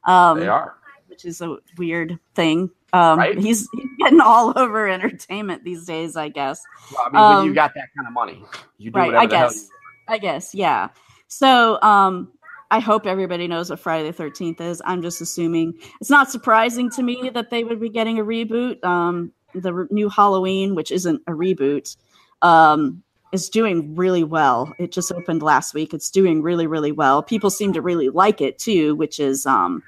Um, they are. which is a weird thing. Um, Right? he's, he's getting all *laughs* over entertainment these days, I guess. Well, I mean, when Um, you got that kind of money, you do Right, whatever I the hell guess. I guess, yeah. So um, I hope everybody knows what Friday the 13th is. I'm just assuming. It's not surprising to me that they would be getting a reboot. Um, the re- new Halloween, which isn't a reboot, um, is doing really well. It just opened last week. It's doing really, really well. People seem to really like it too, which is um,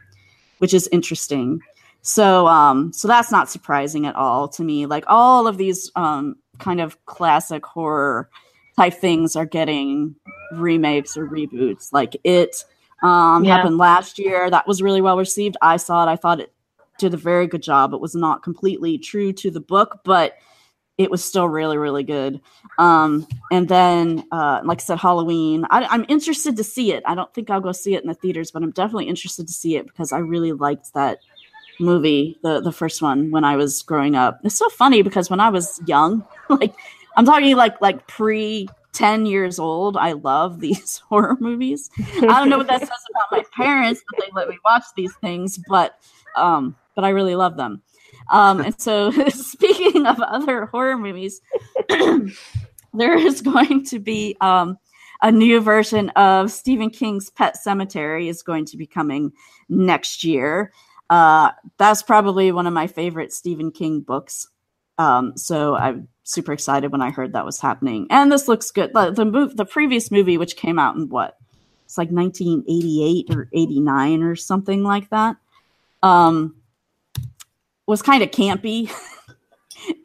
which is interesting. So um, so that's not surprising at all to me. Like all of these um, kind of classic horror type things are getting remakes or reboots. Like it um, Yeah. happened last year. That was really well received. I saw it. I thought it did a very good job. It was not completely true to the book, but it was still really, really good. Um, and then, uh, like I said, Halloween. I, I'm interested to see it. I don't think I'll go see it in the theaters, but I'm definitely interested to see it because I really liked that movie, the the first one, when I was growing up. It's so funny because when I was young, *laughs* like I'm talking like like pre 10 years old, I love these *laughs* horror movies. I don't know what that *laughs* says about my parents that they let me watch these things, but um, but I really love them. Um, and so, *laughs* speaking of other horror movies, *clears throat* there is going to be um, a new version of Stephen King's Pet Sematary is going to be coming next year. Uh, that's probably one of my favorite Stephen King books. Um, so I'm super excited when I heard that was happening. And this looks good. The the, the previous movie, which came out in what? It's like 1988 or 89 or something like that. Um, was kind of campy.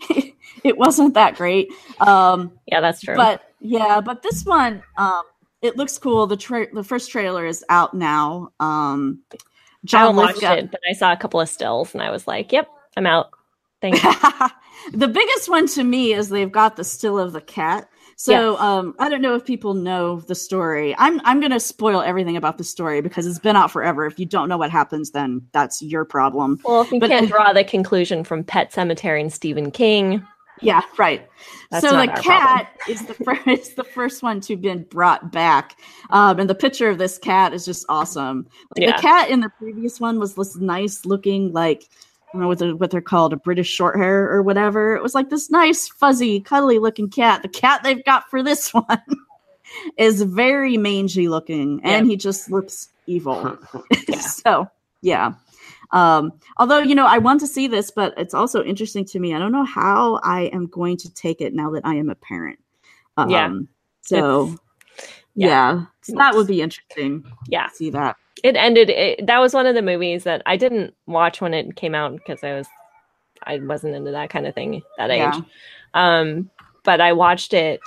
*laughs* it wasn't that great. Um, yeah, that's true. but yeah, but this one, um, it looks cool. The tra- the first trailer is out now. Um, I John haven't watched Lithgow- it, but I saw a couple of stills and I was like, "Yep, I'm out." Thank you. *laughs* the biggest one to me is they've got the still of the cat. So Yes. um, I don't know if people know the story. I'm I'm gonna spoil everything about the story because it's been out forever. If you don't know what happens, then that's your problem. Well, if you But- can't draw the conclusion from Pet Sematary and Stephen King, Yeah, right. That's so the cat *laughs* is the first is the first one to been brought back, um, and the picture of this cat is just awesome. Like, Yeah. The cat in the previous one was this nice looking like don't know what they're, what they're called, a British short hair or whatever. It was like this nice, fuzzy, cuddly looking cat. The cat they've got for this *laughs* one is very mangy looking, and Yeah. he just looks evil. *laughs* so yeah. Um, although you know, I want to see this, but it's also interesting to me. I don't know how I am going to take it now that I am a parent. Um, Yeah. So yeah. yeah, so that would be interesting. Yeah. see that. it ended it, that was one of the movies that i didn't watch when it came out because i was i wasn't into that kind of thing that age Yeah. um but i watched it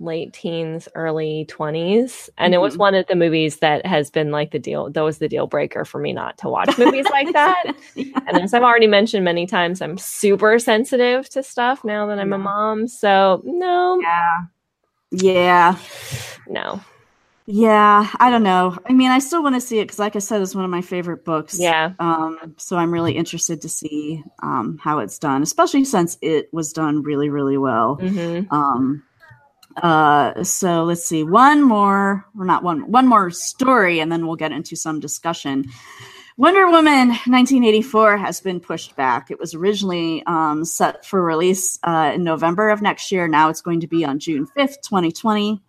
late teens early 20s and it was Mhm. one of the movies that has been like the deal that was the deal breaker for me not to watch movies like *laughs* that and as i've already mentioned many times i'm super sensitive to stuff now that i'm a mom so no Yeah. Yeah. no Yeah. I don't know. I mean, I still want to see it because, like I said, it's one of my favorite books. yeah Um, so I'm really interested to see um, how it's done, especially since it was done really, really well. hmm Um, uh, so let's see, one more, or not one, one more story, and then we'll get into some discussion. Wonder Woman 1984 has been pushed back. It was originally um, set for release uh, in November of next year. Now it's going to be on June 5th, 2020,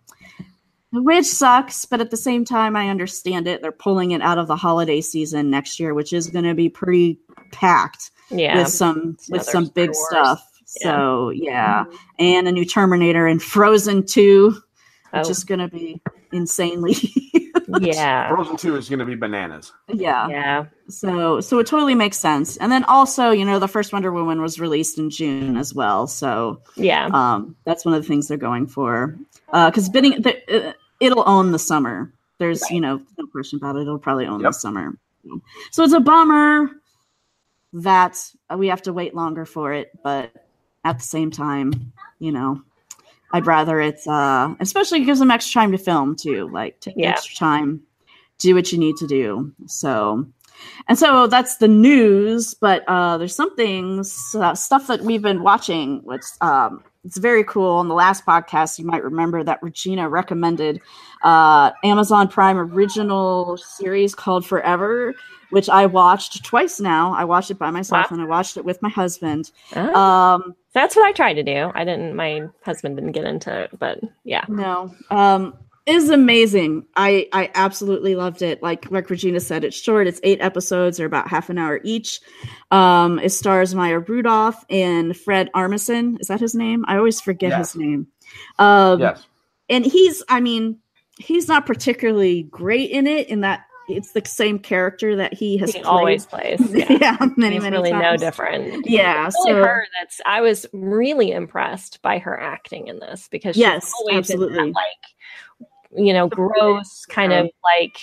which sucks. But at the same time, I understand it. They're pulling it out of the holiday season next year, which is going to be pretty packed yeah with some with Another some big Wars. stuff. So yeah, and a new Terminator and Frozen Two, which Oh. is going to be insanely. *laughs* *laughs* yeah Frozen Two is going to be bananas. yeah. yeah So so it totally makes sense. And then also, you know, the first Wonder Woman was released in June as well. So yeah um, that's one of the things they're going for. Uh Because bidding, the, uh, it'll own the summer. There's, you know, no question about it. It'll probably own the summer. So it's a bummer that we have to wait longer for it, but at the same time, you know, I'd rather it's, uh, especially it gives them extra time to film too. Like take Yeah. extra time, do what you need to do. So, and so that's the news, but uh, there's some things, uh, stuff that we've been watching, which um, it's very cool. On the last podcast, you might remember that Regina recommended uh, Amazon Prime original series called Forever, which I watched twice now. I watched it by myself Wow. and I watched it with my husband. Oh, Um, that's what I tried to do. I didn't. My husband didn't get into it, but yeah, No. Um is amazing. I I absolutely loved it. Like like Regina said, it's short. It's eight episodes. They're about half an hour each. Um, it stars Maya Rudolph and Fred Armisen. Is that his name? I always forget Yes. his name. Um, Yes. and he's I mean he's not particularly great in it. In that it's the same character that he has he played. always plays. *laughs* Yeah, yeah, many He's many really no different. Yeah, It's really so her. That's. I was really impressed by her acting in this because she's Yes, always absolutely. in that, like you know, gross kind of like.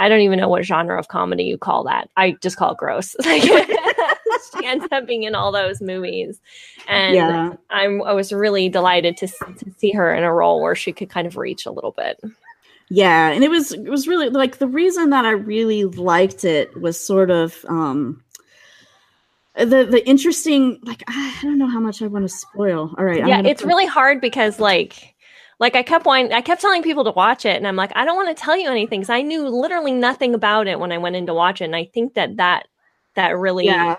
I don't even know what genre of comedy you call that. I just call it gross. *laughs* Like, she ends *laughs* up being in all those movies, and yeah. I'm I was really delighted to to see her in a role where she could kind of reach a little bit. yeah and it was it was really like the reason that i really liked it was sort of um the the interesting like i don't know how much i want to spoil all right yeah, it's really hard because like like I kept I kept telling people to watch it, and I'm like, I don't want to tell you anything because I knew literally nothing about it when I went in to watch it, and I think that that that really yeah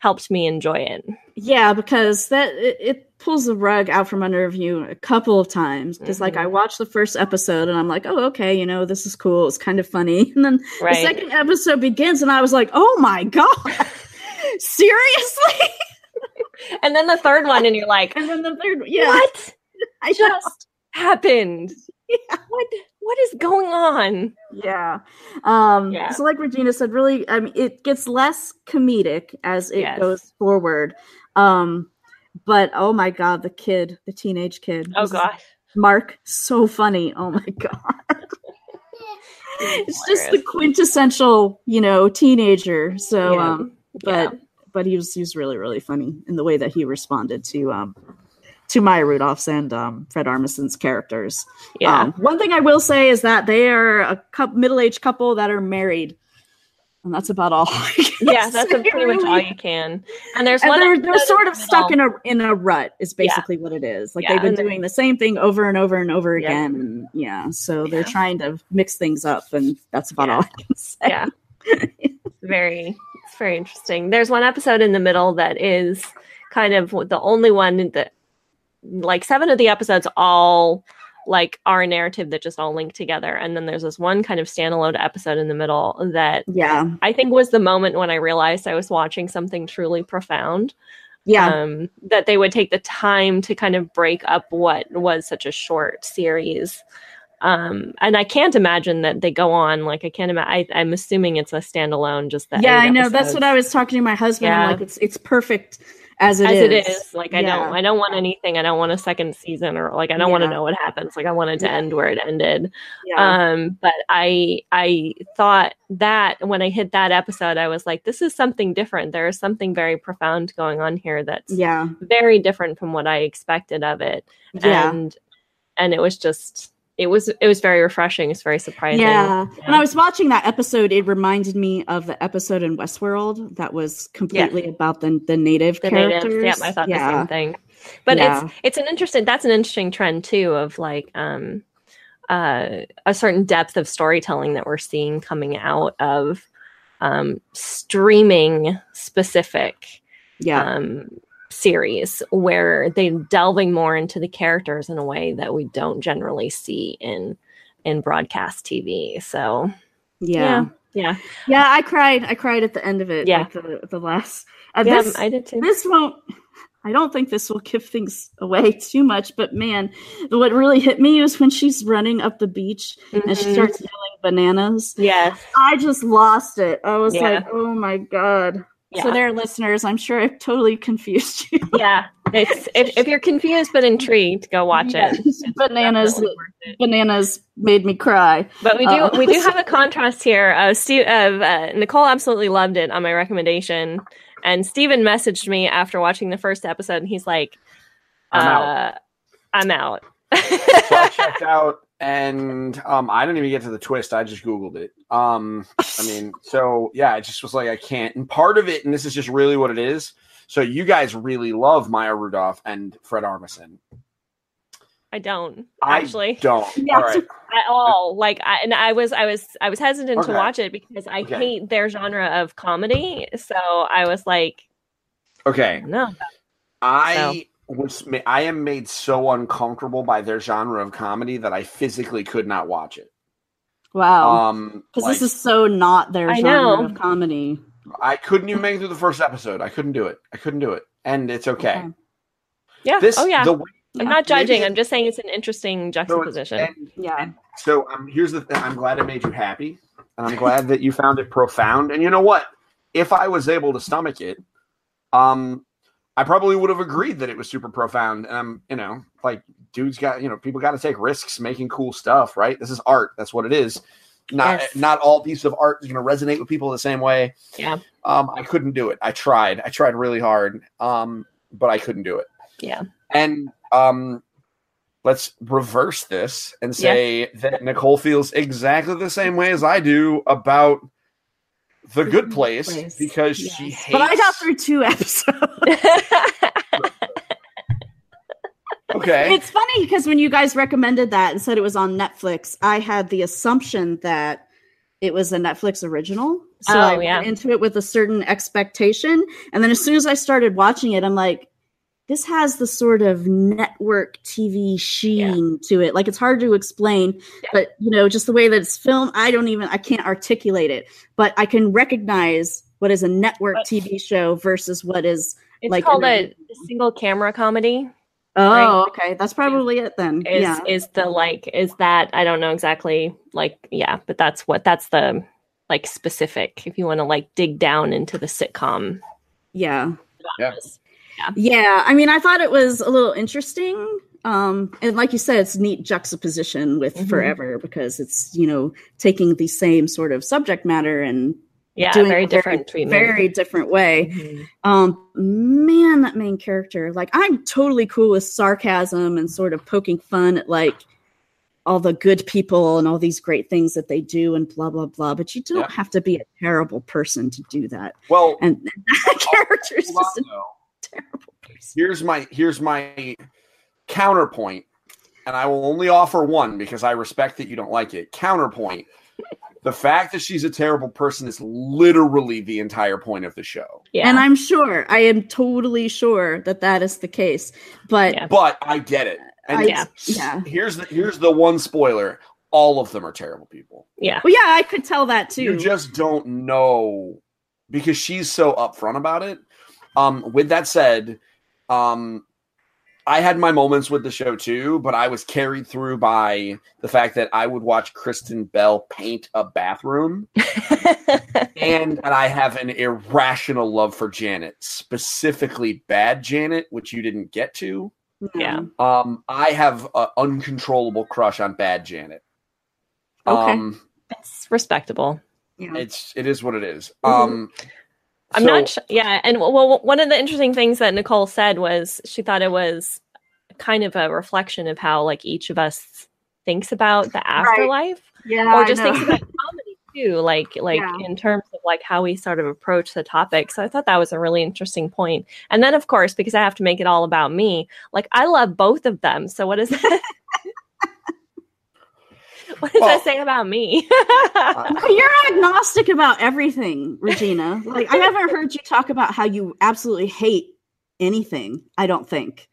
helped me enjoy it. yeah because that it, it pulls the rug out from under of you a couple of times because like i Mhm. watched the first episode and i'm like oh okay you know this is cool it's kind of funny *laughs* and then Right? the second episode begins and i was like oh my god *laughs* seriously *laughs* and then the third one, and you're like, and then the third yeah what i just happened? *laughs* What what is going on? Yeah. Um Yeah. so like Regina said, really I mean it gets less comedic as it Yes. goes forward. Um but oh my god, the kid, the teenage kid. Oh gosh, Mark, so funny. Oh my god. *laughs* it's just the quintessential, you know, teenager. So Yeah. um but but he was he was really, really funny in the way that he responded to um to Maya Rudolph's and um, Fred Armisen's characters. yeah, Um, one thing I will say is that they are a middle-aged couple that are married, and that's about all. Yeah. That's pretty much all you can. And there's And one they're, they're sort of stuck in a in a rut. Is basically what it is. Like Yeah, they've been doing the same thing over and over and over Yeah. again. And yeah, so they're trying to mix things up, and that's about Yeah. all I can say. yeah very It's very interesting. There's one episode in the middle that is kind of the only one that, like, seven of the episodes all like are a narrative that just all link together, and then there's this one kind of standalone episode in the middle that Yeah. I think was the moment when I realized I was watching something truly profound. Yeah. Um, that they would take the time to kind of break up what was such a short series. Um, and I can't imagine that they go on. Like I can't imagine. I'm assuming it's a standalone. Just that. yeah, I know. That's what I was talking to my husband. I'm Yeah. like, it's it's perfect as it as is. it is. Like I Yeah. don't. I don't want anything. I don't want a second season or like I don't want to know what happens. Like I wanted to Yeah. end where it ended. Yeah. Um, but I I thought that when I hit that episode, I was like, this is something different. There is something very profound going on here that's yeah. very different from what I expected of it. Yeah. And and it was just it was it was very refreshing. It's very surprising. Yeah. Yeah. When I was watching that episode, it reminded me of the episode in Westworld that was completely about the the native the characters. Yeah, I thought yeah. the same thing. But Yeah. it's it's an interesting that's an interesting trend too of like um uh a certain depth of storytelling that we're seeing coming out of um streaming specific Yeah. um series where they're delving more into the characters in a way that we don't generally see in in broadcast TV. So yeah. yeah. Yeah, I cried. I cried at the end of it. Yeah. like the, the last. Uh, Yeah, this, I did too. this won't. I don't think this will give things away *laughs* too much, but man, what really hit me was when she's running up the beach and she Mhm. starts yelling bananas. Yes. I just lost it. I was Yeah. like, oh my god. So Yeah. there, listeners, I'm sure I've totally confused you. *laughs* Yeah. It's if, if you're confused but intrigued, go watch Yeah. it. It's Bananas, it. bananas made me cry. But we do Uh, we do *laughs* have a contrast here. Uh, Steve, uh, uh, Nicole absolutely loved it on my recommendation, and Steven messaged me after watching the first episode, and he's like, I'm uh, out. I'm out. so I checked out, and um, I didn't even get to the twist. I just googled it. Um, I mean, *laughs* so yeah, it just was like, I can't. And part of it, and this is just really what it is. So you guys really love Maya Rudolph and Fred Armisen. I don't I actually don't. *laughs* Yeah. All right. at all. Like, I, and I was I was I was hesitant to watch it because I Okay. hate their genre of comedy. So I was like, Okay. no, I was. I am made so uncomfortable by their genre of comedy that I physically could not watch it. Wow. Um, Because like, this is so not their I genre know. of comedy. I couldn't even make it through the first episode. I couldn't do it. I couldn't do it, and it's okay. Okay. yeah, This oh yeah. the way I'm not judging. I'm just saying it's an interesting So juxtaposition. and- Yeah. and so um, here's the thing. I'm glad it made you happy, and I'm glad that you found it profound. And you know what? If I was able to stomach it, um, I probably would have agreed that it was super profound. And I'm, you know, like dudes got, you know, people got to take risks making cool stuff, right? This is art. That's what it is. Not Yes. not all pieces of art is going to resonate with people the same way. Yeah. Um, I couldn't do it. I tried. I tried really hard. Um, but I couldn't do it. Yeah. And um, let's reverse this and say that Nicole feels exactly the same way as I do about the The good Good place, Place. because Yes. she hates. But I got through two *laughs* episodes. Okay. It's funny because when you guys recommended that and said it was on Netflix, I had the assumption that it was a Netflix original. So Oh, I went into it with a certain expectation. And then as soon as I started watching it, I'm like, this has the sort of network TV sheen to it. Like it's hard to explain, Yeah. but you know, just the way that it's filmed, I don't even I can't articulate it. But I can recognize what is a network But- TV show versus what is it's Like, called and a single camera comedy. Oh, Right. okay. That's probably it then. Is yeah. is the like is that I don't know exactly like yeah, but that's what that's the like specific if you want to like dig down into the sitcom. Yeah. Yeah. Genres. Yeah. I mean, I thought it was a little interesting. Um, and like you said, it's neat juxtaposition with Mhm. forever because it's, you know, taking the same sort of subject matter and Yeah, doing very it a different treatment. very different way. Mhm. Um, man, that main character, like I'm totally cool with sarcasm and sort of poking fun at like all the good people and all these great things that they do and blah blah blah. But you don't Yeah. have to be a terrible person to do that. well, And *laughs* that character is hold on, just a though. Terrible person. here's my here's my counterpoint and i will only offer one because i respect that you don't like it counterpoint *laughs* The fact that she's a terrible person is literally the entire point of the show. Yeah. And I'm sure, I am totally sure that that is the case. But Yeah. But I get it. And I- Yeah. yeah. here's the here's the one spoiler. All of them are terrible people. yeah. Well, yeah, I could tell that too. You just don't know because she's so upfront about it. Um, with that said, um, I had my moments with the show too, but I was carried through by the fact that I would watch Kristen Bell paint a bathroom, *laughs* and and I have an irrational love for Janet, specifically bad Janet, which you didn't get to. Yeah. Um, I have an uncontrollable crush on bad Janet. Okay. Um, it's respectable. Yeah. it's it is what it is. Mhm. Um, I'm so- not sure. Yeah, and well, one of the interesting things that Nicole said was she thought it was kind of a reflection of how like each of us thinks about the afterlife, Yeah. or just thinks about comedy too, like like Yeah. in terms of like how we sort of approach the topic. So I thought that was a really interesting point. And then of course, because I have to make it all about me, like I love both of them. So what is that? *laughs* what does Well- that say about me? Uh, *laughs* You're agnostic about everything, Regina. Like I haven't heard you talk about how you absolutely hate anything. I don't think.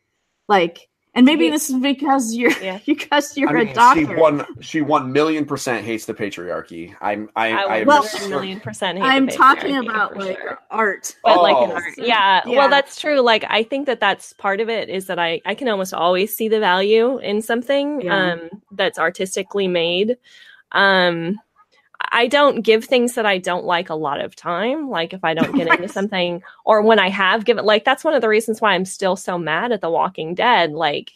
Like, and maybe this is because you're Yeah. *laughs* because you're I mean, a doctor. she one she one million percent hates the patriarchy. I'm I, I, I well, a million percent. Hate I'm talking about like sure. art. but like an Oh. art yeah. Yeah. well that's true like i think that that's part of it is that i i can almost always see the value in something Yeah. um that's artistically made um i don't give things that i don't like a lot of time like if i don't get into *laughs* something or when i have given like that's one of the reasons why i'm still so mad at the walking dead like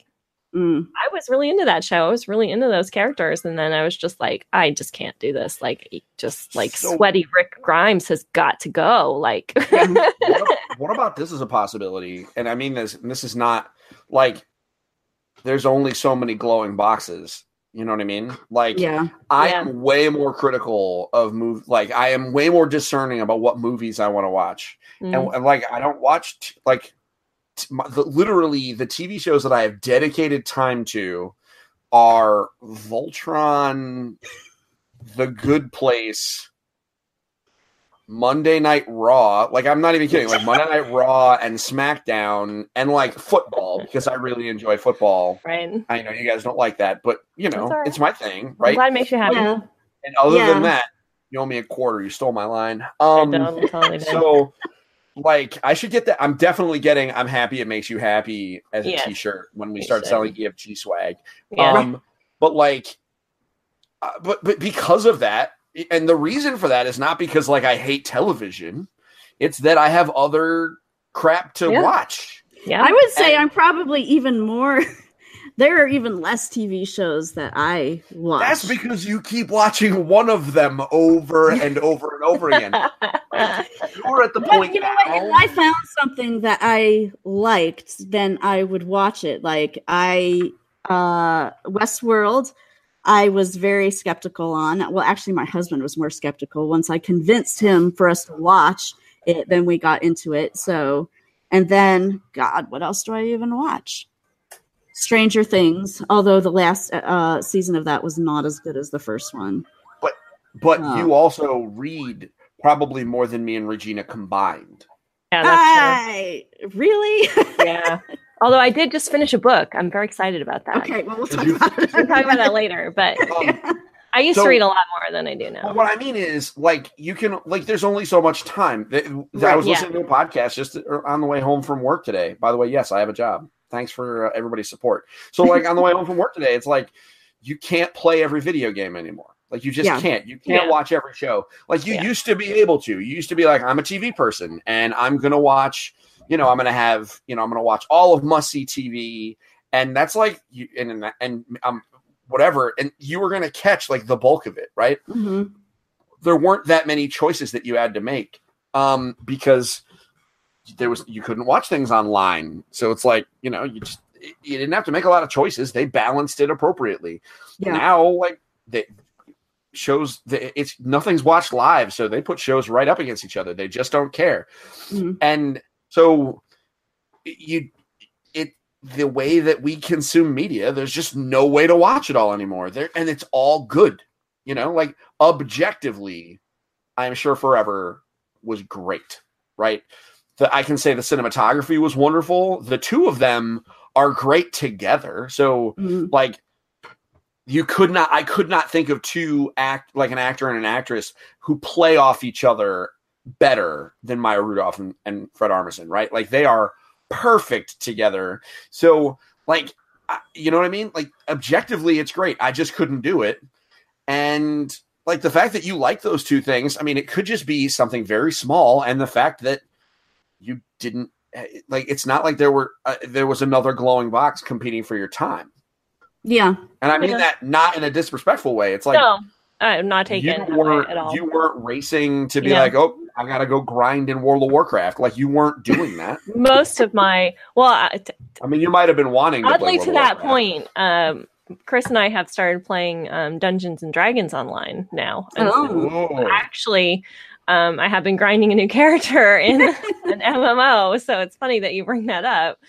Mm. I was really into that show. I was really into those characters, and then I was just like, I just can't do this. Like, just like So- sweaty Rick Grimes has got to go. Like, what, *laughs* ab- what about this as a possibility? And I mean this and this is not like there's only so many glowing boxes. You know what I mean? Like Yeah. I Yeah. am way more critical of move like I am way more discerning about what movies I want to watch. mm, and, and like I don't watch t- like t- my, the, literally the TV shows that I have dedicated time to are Voltron, The Good Place, Monday Night Raw. Like I'm not even kidding. Like Monday Night Raw and SmackDown and like football because I really enjoy football. right. I know you guys don't like that, but you know That's all right. it's my thing, I'm right? glad it makes you happy. Yeah. And other Yeah. than that, you owe me a quarter. You stole my line. Um, totally, totally so like I should get that. I'm definitely getting I'm happy it makes you happy as a Yes. shirt when we You start should. selling EFG swag. yeah. Um but like uh, but but because of that and the reason for that is not because like I hate television. It's that I have other crap to Yeah. watch. yeah. I would say And- I'm probably even more. *laughs* there are even less TV shows that I watch. That's because you keep watching one of them over *laughs* and over and over again. You're at the But point you know now. what? If I found something that I liked, then I would watch it. Like I, uh, Westworld, I was very skeptical on. Well, actually, my husband was more skeptical. Once I convinced him for us to watch it, then we got into it. So, and then, God, what else do I even watch? Stranger Things. Although the last uh, season of that was not as good as the first one. but Oh. you also read probably more than me and Regina combined. yeah, that's I really. *laughs* Yeah. Although I did just finish a book. I'm very excited about that. okay, well, we'll talk you- about it. We'll talk about that later. But *laughs* Um, *laughs* I used So- to read a lot more than I do But now. what I mean is, like, you can, like, there's only so much time. Th- I Right, was yeah. listening to a podcast just on the way home from work today. By the way, yes, I have a job. Thanks for uh, everybody's support. So, like, on the way home from work today, it's like you can't play every video game anymore. Like, you just Yeah. can't. You can't Yeah. watch every show. Like, you Yeah. used to be able to. You used to be like, I'm a TV person and I'm going to watch, you know, I'm going to have, you know, I'm going to watch all of must see TV. And that's like, you, and, and, um, whatever. And you were going to catch like the bulk of it, right? Mhm. there weren't that many choices that you had to make um, because there was you couldn't watch things online. So it's like you know you just you didn't have to make a lot of choices. They balanced it appropriately. Yeah. Now like they shows the, it's nothing's watched live, so they put shows right up against each other. They just don't care, Mhm. and so you it the way that we consume media. There's just no way to watch it all anymore. There and it's all good. You know, like objectively, I'm sure Forever was great, right? The, I can say the cinematography was wonderful. The two of them are great together. So, Mhm. like, you could not, I could not think of two act like an actor and an actress who play off each other better than Maya Rudolph and, and Fred Armisen, right? Like, they are perfect together. So, like, you know what I mean? Like, objectively, it's great. I just couldn't do it. And like the fact that you like those two things, I mean, it could just be something very small, and the fact that you didn't eh, like it's not like there were uh, there was another glowing box competing for your time, Yeah. and I mean Yeah. that not in a disrespectful way. It's like no, I'm not you taken weren't at all. you weren't racing to be Yeah. like, oh, I gotta go grind in World of Warcraft. Like you weren't doing that. *laughs* Most of my well, I- t- I mean, you might have been wanting to play oddly World to of that Warcraft. point, um, Chris and I have started playing um, Dungeons and Dragons online now. And so Oh. Ooh. actually, um, I have been grinding a new character in *laughs* an MMO, so it's funny that you bring that up.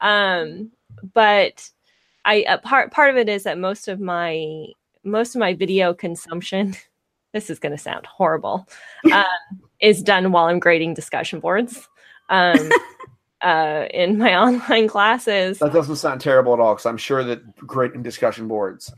Um, but I uh, part part of it is that most of my most of my video consumption. *laughs* This is going to sound horrible. Um, *laughs* is done while I'm grading discussion boards. Um, *laughs* uh, in my *laughs* online classes, That doesn't sound terrible at all because I'm sure that grading discussion boards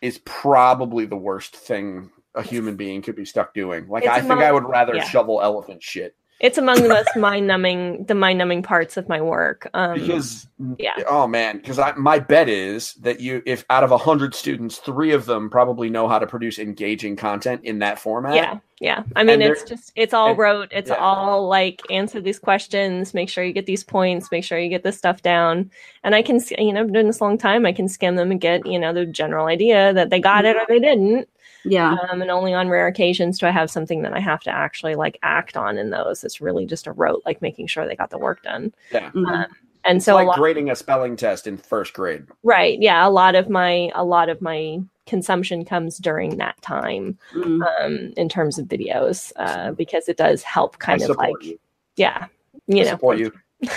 is probably the worst thing a human being could be stuck doing. Like It's I think I would rather yeah. shovel elephant shit it's among the most mind numbing the mind numbing parts of my work. Um, because yeah. oh man, because I my bet is that you if out of a hundred students, three of them probably know how to produce engaging content in that format. yeah yeah i mean And it's just it's all and- rote it's yeah. all like answer these questions make sure you get these points make sure you get this stuff down and i can you know I've been doing this a long time i can skim them and get you know the general idea that they got it or they didn't Yeah. um, and only on rare occasions do i have something that i have to actually like act on in those it's really just a rote like making sure they got the work done yeah. Mhm. and It's so a like lot grading a spelling test in first grade. right yeah a lot of my a lot of my consumption comes during that time Mhm. um in terms of videos uh because it does help kind I of like you. yeah you I know support you.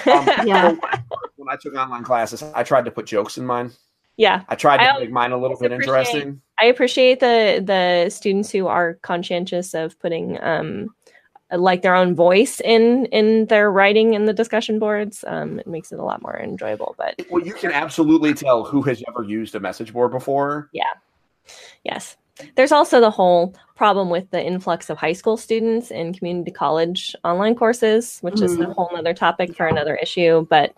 Um, *laughs* Yeah. When I took online classes, I tried to put jokes in mine. yeah I tried to I make mine a little bit interesting. I appreciate the the students who are conscientious of putting um like their own voice in in their writing in the discussion boards. Um it makes it a lot more enjoyable but Well, you can absolutely tell who has ever used a message board before. Yeah. Yes. There's also the whole problem with the influx of high school students in community college online courses which is a whole other topic for another issue but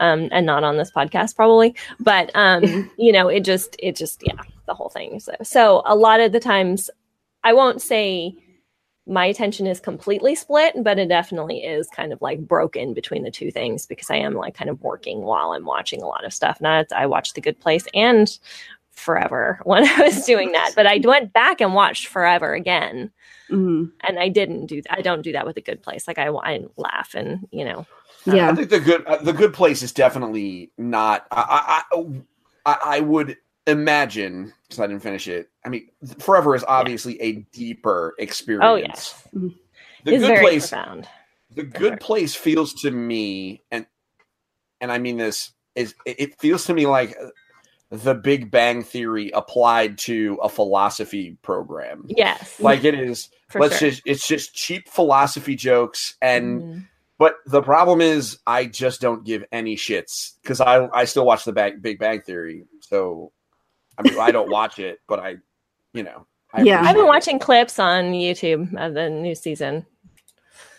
um and not on this podcast probably. But um *laughs* you know it just it just yeah the whole thing so so a lot of the times i won't say my attention is completely split but it definitely is kind of like broken between the two things because i am like kind of working while i'm watching a lot of stuff not i watched the good place and forever *laughs* when i was doing that but i went back and watched forever again Mhm. and i didn't do i don't do that with the good place like i, I laugh and you know Yeah, I think the good uh, the good place is definitely not. I I, I, I would imagine because I didn't finish it. I mean, Forever is obviously a deeper experience. Oh, yes. The it's good very place. profound The good place feels to me, and and I mean this is it it feels to me like the Big Bang Theory applied to a philosophy program. yes Like it is. *laughs* for let's sure just it's just cheap philosophy jokes and Mhm. but the problem is, I just don't give any shits because I I still watch the Bang, Big Bang Theory. So I mean, I don't watch it, but I, you know, I Yeah. i've been it. watching clips on youtube of the new season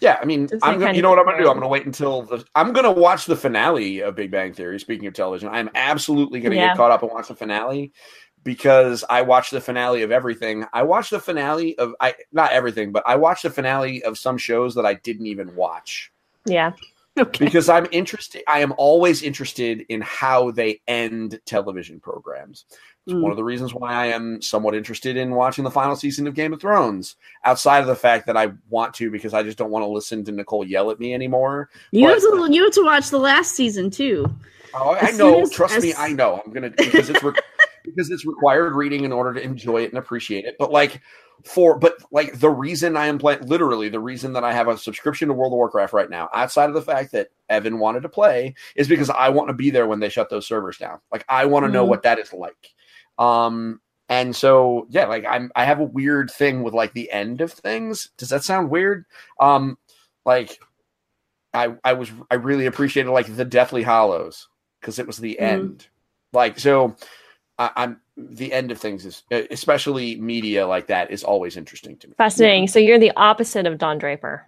Yeah, I mean, Just I'm gonna, you know what I'm gonna do? I'm gonna wait until the I'm gonna watch the finale of Big Bang Theory. Speaking of television, I'm absolutely gonna Yeah. get caught up and watch the finale because I watched the finale of everything. I watched the finale of I not everything, but I watched the finale of some shows that I didn't even watch. yeah Okay. because I'm interested. I am always interested in how they end television programs. It's Mm. one of the reasons why I am somewhat interested in watching the final season of Game of Thrones. Outside of the fact that I want to, because I just don't want to listen to Nicole yell at me anymore. You have to you have to watch the last season too. Oh, I know. as- Trust me, I know. I'm gonna because it's re- *laughs* because it's required reading in order to enjoy it and appreciate it. But like for but like the reason I am playing, literally the reason that I have a subscription to World of Warcraft right now, outside of the fact that Evan wanted to play, is because I want to be there when they shut those servers down. Like I want to know Mhm. what that is like. Um, And so, yeah, like I'm, I have a weird thing with like the end of things. Does that sound weird? Um, like I, I was, I really appreciated like the Deathly Hallows because it was the Mhm. end. Like, so I, I'm the end of things is, especially media like that, is always interesting to me. Fascinating. So you're the opposite of Don Draper.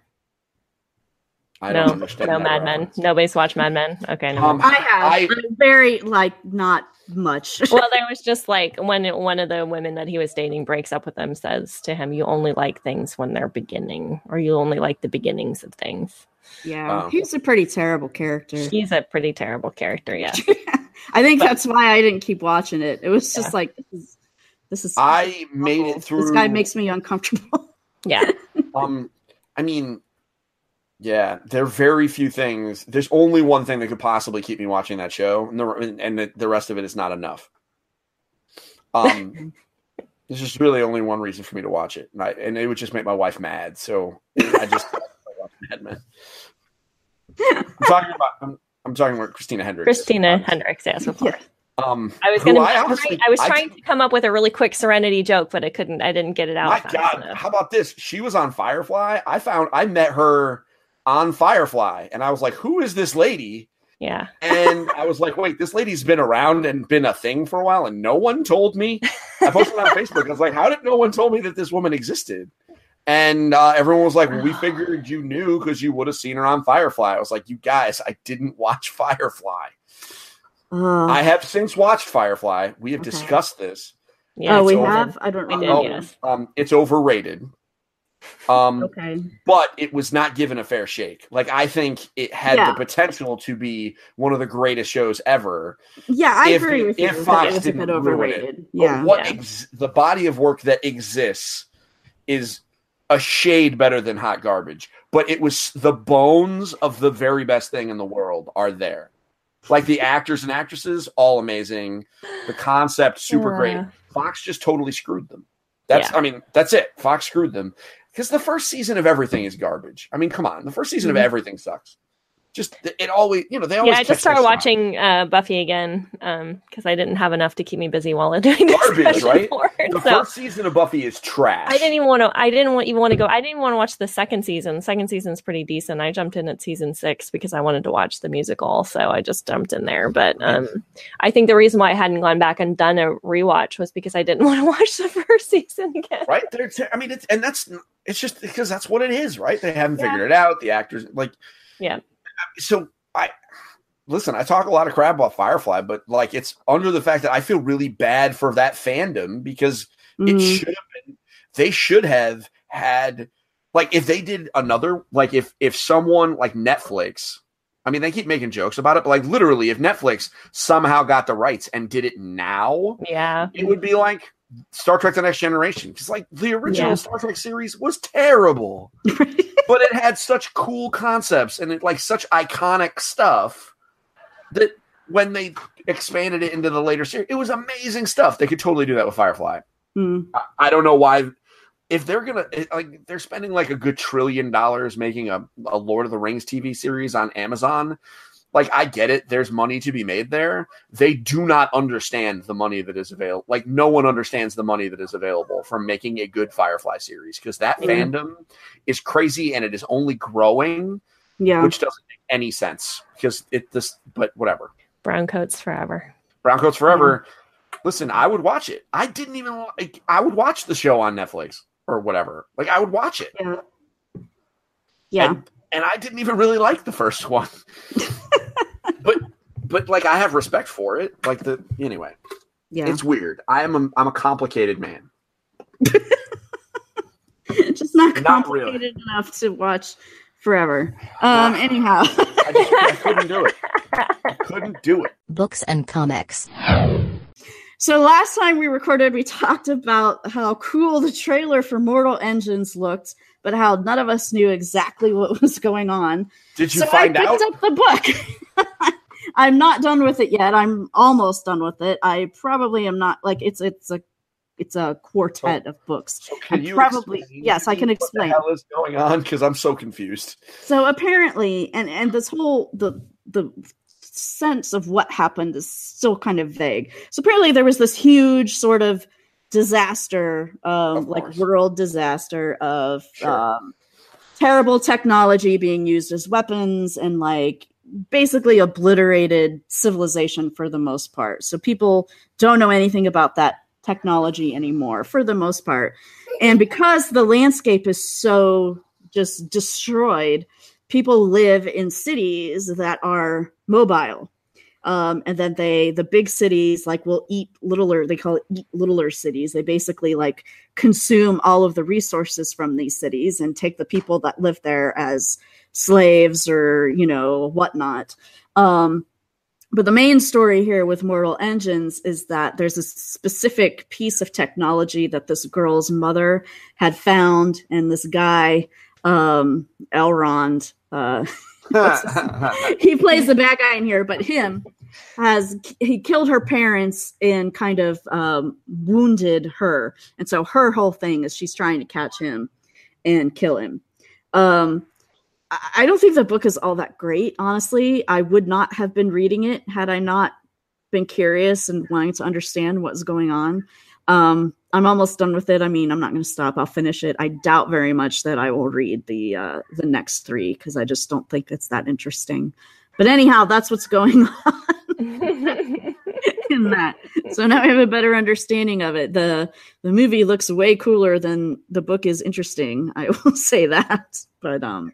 I no, don't understand. no that Mad Men. Nobody's watched Mad Men. Okay, no. Um, I have I- but very like not much. *laughs* well, there was just like when one of the women that he was dating breaks up with him, says to him, "You only like things when they're beginning, or you only like the beginnings of things." yeah, Oh. he's a pretty terrible character. He's a pretty terrible character. Yeah. *laughs* I think But- that's why I didn't keep watching it. It was just Yeah. like this is this is I made it through. This guy makes me uncomfortable. Yeah. *laughs* Um, I mean, yeah, there are very few things. There's only one thing that could possibly keep me watching that show, and the and the, the rest of it is not enough. Um, *laughs* there's just really only one reason for me to watch it, and, I, and it would just make my wife mad. So I just I *laughs* watch Mad Men. I'm *laughs* talking about. I'm, I'm talking about Christina Hendricks. Christina Um, Hendricks, yes, of course. Um, I was gonna. I I, honestly- I was I- trying to come up with a really quick Serenity joke, but I couldn't. I didn't get it out. My fast God, enough. how about this? She was on Firefly. I found I met her on Firefly, and I was like, "Who is this lady?" Yeah. And I was like, "Wait, this lady's been around and been a thing for a while, and no one told me." I posted on *laughs* Facebook. I was like, "How did no one told me that this woman existed?" And uh, everyone was like, well, "We figured you knew because you would have seen her on Firefly." I was like, "You guys, I didn't watch Firefly. Ugh. I have since watched Firefly. We have Okay. discussed this. Yeah. oh, we over. have. I don't We remember. did, Oh, yes. um, it's overrated. Um, Okay. but it was not given a fair shake. Like I think it had Yeah. the potential to be one of the greatest shows ever. Yeah, I If- agree with you. if Fox it was a didn't bit ruin it. overrated. But Yeah. what Yeah. ex- the body of work that exists is a shade better than hot garbage. But it was the bones of the very best thing in the world are there. Like the actors and actresses, all amazing. The concept, super great. Fox just totally screwed them. That's, I mean, that's it. Fox screwed them because the first season of everything is garbage. I mean, come on, the first season Mhm. of everything sucks. Just it always, you know, they always yeah, I just started watching uh, Buffy again because I didn't have enough to keep me busy while doing this Garbage, right? it. The So first season of Buffy is trash. I didn't even want to. I didn't want, even want to go. I didn't want to watch the second season. Second season's pretty decent. I jumped in at season six because I wanted to watch the musical, so I just jumped in there. But um, I think the reason why I hadn't gone back and done a rewatch was because I didn't *laughs* want to watch the first season again. right? They're te- I mean, it's and that's it's just because that's what it is, right? They haven't Yeah. figured it out. The actors, like, Yeah. So I listen. I talk a lot of crap about Firefly, but like, it's under the fact that I feel really bad for that fandom because it Mhm. should have been. They should have had like if they did another like if if someone like Netflix. I mean, they keep making jokes about it, but like literally, if Netflix somehow got the rights and did it now, Yeah. it would be like Star Trek: The Next Generation, because like the original Yeah. Star Trek series was terrible, *laughs* but it had such cool concepts and it like such iconic stuff that when they expanded it into the later series, it was amazing stuff. They could totally do that with Firefly. Mm. I, I don't know why. If they're gonna like, they're spending like a good trillion dollars making a, a Lord of the Rings TV series on Amazon. Like, I get it. There's money to be made there. They do not understand the money that is available. Like, no one understands the money that is available from making a good Firefly series because that Yeah. fandom is crazy and it is only growing, Yeah. which doesn't make any sense because it this. But whatever. Brown coats forever. Browncoats Forever. Mm-hmm. Listen, I would watch it. I didn't even like. I would watch the show on Netflix or whatever. Like I would watch it. Yeah. Yeah. And, and I didn't even really like the first *laughs* one. *laughs* but but like I have respect for it. Like the anyway, yeah. it's weird. I am a, I'm a complicated man. *laughs* just not Not really. complicated enough to watch forever. Um. Anyhow. I just I couldn't do it. I couldn't do it. Books and comics. So last time we recorded, we talked about how cool the trailer for Mortal Engines looked, but how none of us knew exactly what *laughs* was going on. Did you so find I out? picked up the book. *laughs* I'm not done with it yet. I'm almost done with it. I probably am not like it's it's a it's a quartet of books. So can you probably- yes, I can explain. What the hell is going on? Because I'm so confused. So apparently, and and this whole the the sense of what happened is still kind of vague. So apparently, there was this huge sort of disaster, um, Of like world disaster of Sure. um, terrible technology being used as weapons and like basically obliterated civilization for the most part. So people don't know anything about that technology anymore for the most part. And because the landscape is so just destroyed, people live in cities that are mobile. Um, and then they, the big cities, like will eat littler. They call it eat littler cities. They basically like consume all of the resources from these cities and take the people that live there as slaves or you know whatnot. Um, but the main story here with Mortal Engines is that there's a specific piece of technology that this girl's mother had found, and this guy, um, Elrond, uh, *laughs* *laughs* he plays the bad guy in here, but him has he killed her parents and kind of um, wounded her, and so her whole thing is she's trying to catch him and kill him. Um, I don't think the book is all that great, honestly. I would not have been reading it had I not been curious and wanting to understand what's going on. Um, I'm almost done with it. I mean, I'm not going to stop. I'll finish it. I doubt very much that I will read the uh, the next three because I just don't think it's that interesting. But anyhow, that's what's going *laughs* on in that. So now I have a better understanding of it. the The movie looks way cooler than the book is interesting. I *laughs* will say that. But um,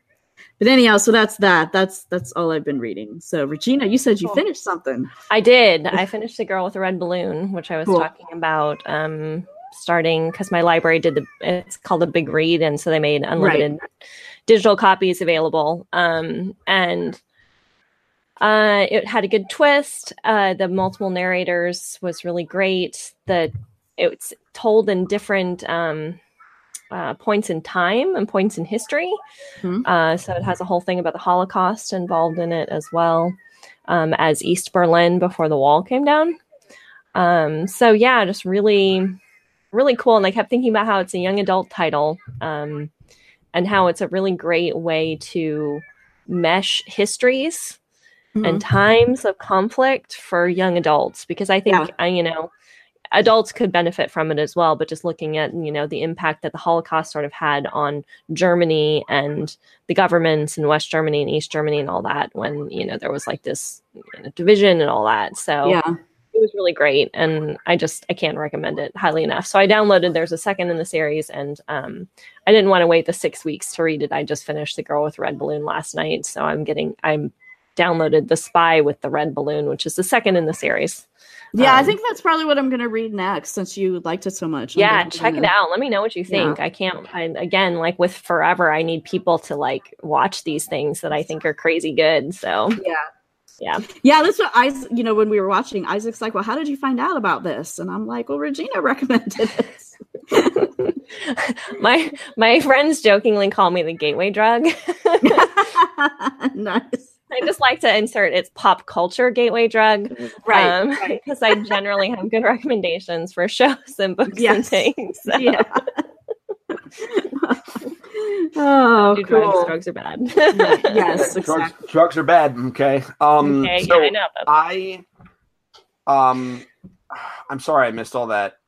but anyhow, so that's that. That's that's all I've been reading. So Regina, you said you Cool. finished something. I did. I finished The Girl with the Red Balloon, which I was Cool. talking about um, starting because my library did the, it's called a big read. And so they made unlimited digital copies available. Um, and uh, it had a good twist. Uh, the multiple narrators was really great. The it's told in different um, uh, points in time and points in history. Mhm. Uh, so it has a whole thing about the Holocaust involved in it as well um, as East Berlin before the wall came down. Um, so yeah, just really, really cool. And I kept thinking about how it's a young adult title um, and how it's a really great way to mesh histories Mm-hmm. and times of conflict for young adults because I think Yeah. uh, you know adults could benefit from it as well but just looking at you know the impact that the holocaust sort of had on germany and the governments in west germany and east germany and all that when you know there was like this you know, division and all that so yeah. It was really great and i just i can't recommend it highly enough. So i downloaded there's a second in the series and um, i didn't want to wait the six weeks to read it. I just finished the girl with red balloon last night so i'm getting i'm downloaded the spy with the red balloon which is the second in the series. Yeah, I Um, think that's probably what I'm going to read next since you liked it so much. I'm yeah check it out. Let me know what you think. I can't I, again like with forever i need people to like watch these things that i think are crazy good so. Yeah. Yeah Yeah, that's what I, you know, when we were watching, Isaac's like, well, how did you find out about this? And I'm like, well, Regina *laughs* recommended it. *laughs* my my friends jokingly call me the gateway drug *laughs* nice. I just like to insert its pop culture gateway drug. Right. um, right. Because I generally have good recommendations for shows and books and things. So. Yeah. Oh, Do drugs, cool. drugs are bad. *laughs* Yes, drugs, exactly. drugs are bad. Okay. Um. okay, so yeah, I know. I, um, I'm sorry I missed all that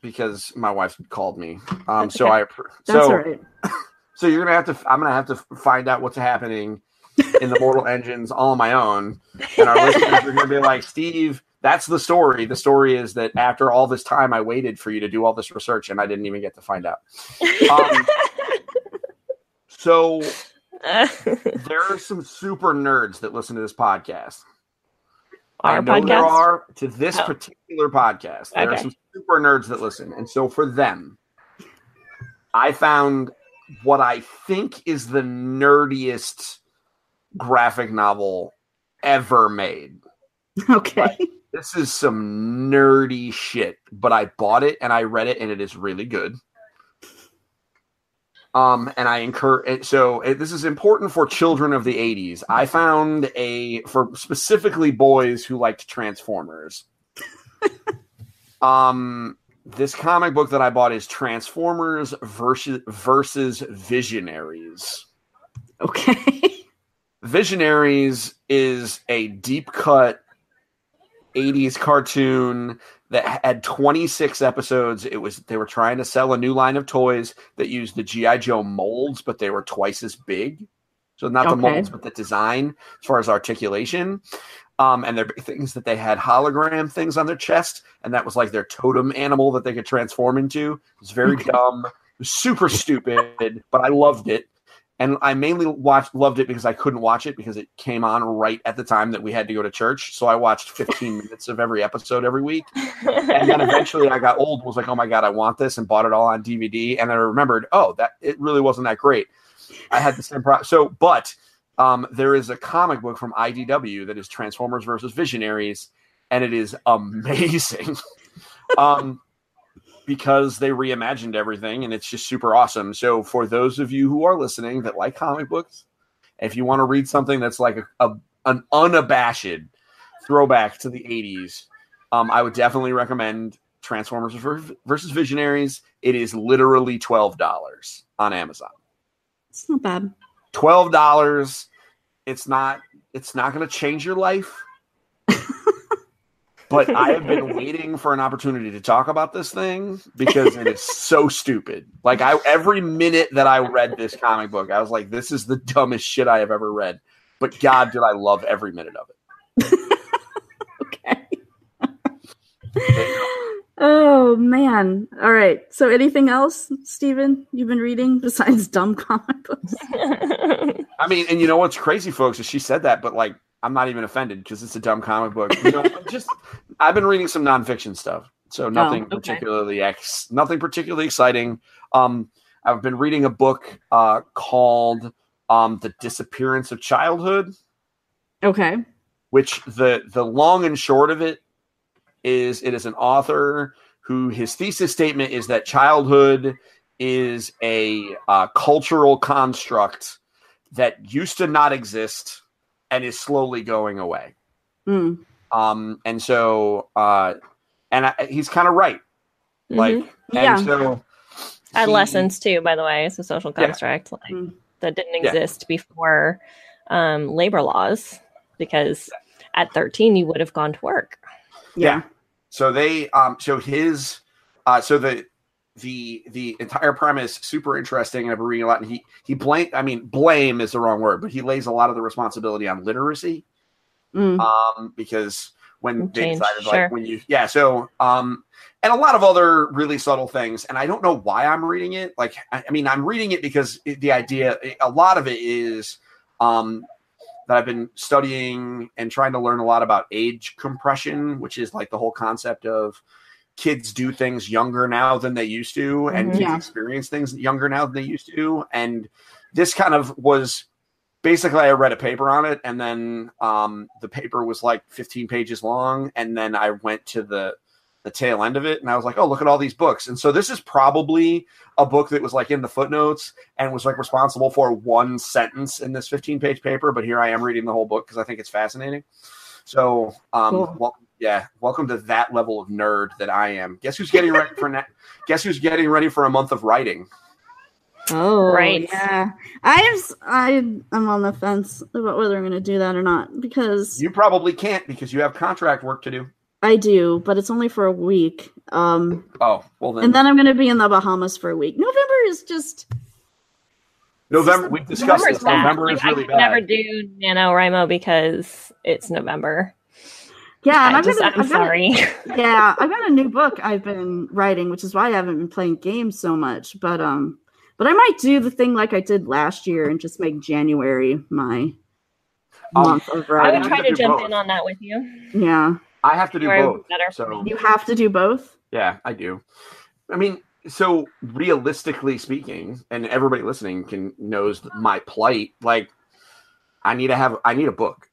because my wife called me. Um. So I. That's so all right. *laughs* so you're gonna have to. I'm gonna have to find out what's happening in the Mortal Engines all on my own, and our listeners are gonna be like, Steve. That's the story. The story is that after all this time, I waited for you to do all this research, and I didn't even get to find out. *laughs* Um, so *laughs* there are some super nerds that listen to this podcast. I Our know there are to this Oh. particular podcast. There are some super nerds that listen, and so for them, I found what I think is the nerdiest graphic novel ever made. *laughs* Okay. This is some nerdy shit, but I bought it and I read it, and it is really good. Um, and I incur it. So it, this is important for children of the '80s. I found a for specifically boys who liked Transformers. *laughs* um, this comic book that I bought is Transformers versus versus Visionaries. Okay. *laughs* Visionaries is a deep cut '80s cartoon that had 26 episodes. It was they were trying to sell a new line of toys that used the GI Joe molds, but they were twice as big. So not the molds, but the design as far as articulation. Um, and their things that they had hologram things on their chest, and that was like their totem animal that they could transform into. It was very dumb, it was super stupid, but I loved it. And I mainly watched loved it because I couldn't watch it because it came on right at the time that we had to go to church. So I watched 15 *laughs* minutes of every episode every week. *laughs* And then eventually I got old and was like, oh my God, I want this and bought it all on DVD. And I remembered, oh, that it really wasn't that great. I had the same problem. So, but um, there is a comic book from IDW that is Transformers versus Visionaries, and it is amazing. *laughs* um, because they reimagined everything and it's just super awesome. So for those of you who are listening that like comic books, if you want to read something that's like a, a an unabashed throwback to the 80s, um, I would definitely recommend Transformers versus Visionaries. It is literally $12 on Amazon. It's not bad. $12. It's not it's not going to change your life. But I have been *laughs* waiting for an opportunity to talk about this thing because it is so stupid. Like I every minute that I read this comic book, I was like, this is the dumbest shit I have ever read. But God, did I love every minute of it. *laughs* Okay. *laughs* oh man. All right. So anything else, Steven, you've been reading besides dumb comic books? I mean, and you know what's crazy, folks, is she said that, but like I'm not even offended because it's a dumb comic book. You know, just I've been reading some nonfiction stuff, so nothing okay. particularly ex, nothing particularly exciting. Um, I've been reading a book uh, called um, "The Disappearance of Childhood," Okay. which the the long and short of it is it is an author who his thesis statement is that childhood is a uh, cultural construct that used to not exist and is slowly going away. Mm. Um, and so, uh, and I, he's kind of right. Like, Mhm. and Yeah. so he- adolescence too, by the way, it's a social Yeah. construct like Mm. that didn't Yeah. exist before um, labor laws because at 13 you would have gone to work. Yeah. So they, um, so his, uh, so the, the the entire premise super interesting. I've been reading a lot, and he he blame. I mean, blame is the wrong word, but he lays a lot of the responsibility on literacy. Mm. um, because when they decided sure. like when you yeah so um and a lot of other really subtle things and i don't know why i'm reading it like i, I mean i'm reading it because it, the idea a lot of it is um that i've been studying and trying to learn a lot about age compression which is like the whole concept of kids do things younger now than they used to and Mhm. kids Yeah. experience things younger now than they used to and this kind of was basically I read a paper on it and then um, the paper was like 15 pages long and then I went to the the tail end of it and I was like, oh, look at all these books. And so this is probably a book that was like in the footnotes and was like responsible for one sentence in this 15 page paper, but here I am reading the whole book because I think it's fascinating. So, um, Cool. Well, yeah, welcome to that level of nerd that I am. Guess who's getting ready for ne- *laughs* Guess who's getting ready for a month of writing? Oh, Right. Yeah. I just, I, I'm on the fence about whether I'm going to do that or not because You probably can't because you have contract work to do. I do, but it's only for a week. Um, Oh, well then. and then I'm going to be in the Bahamas for a week. November is just, November. We've discussed November's this. bad. November Like, is really I could bad. never do NaNoWriMo because it's November. Yeah. And I I've just, got, I'm I've got a- sorry. *laughs* yeah, I've got a new book I've been writing, which is why I haven't been playing games so much. But um, but I might do the thing like I did last year and just make January my Um, month of writing. I would try to to jump both. in on that with you. yeah, I have to do Or both. better. So you have to do both. yeah, I do. I mean, so realistically speaking, and everybody listening can knows my plight. Like, I need to have. I need a book.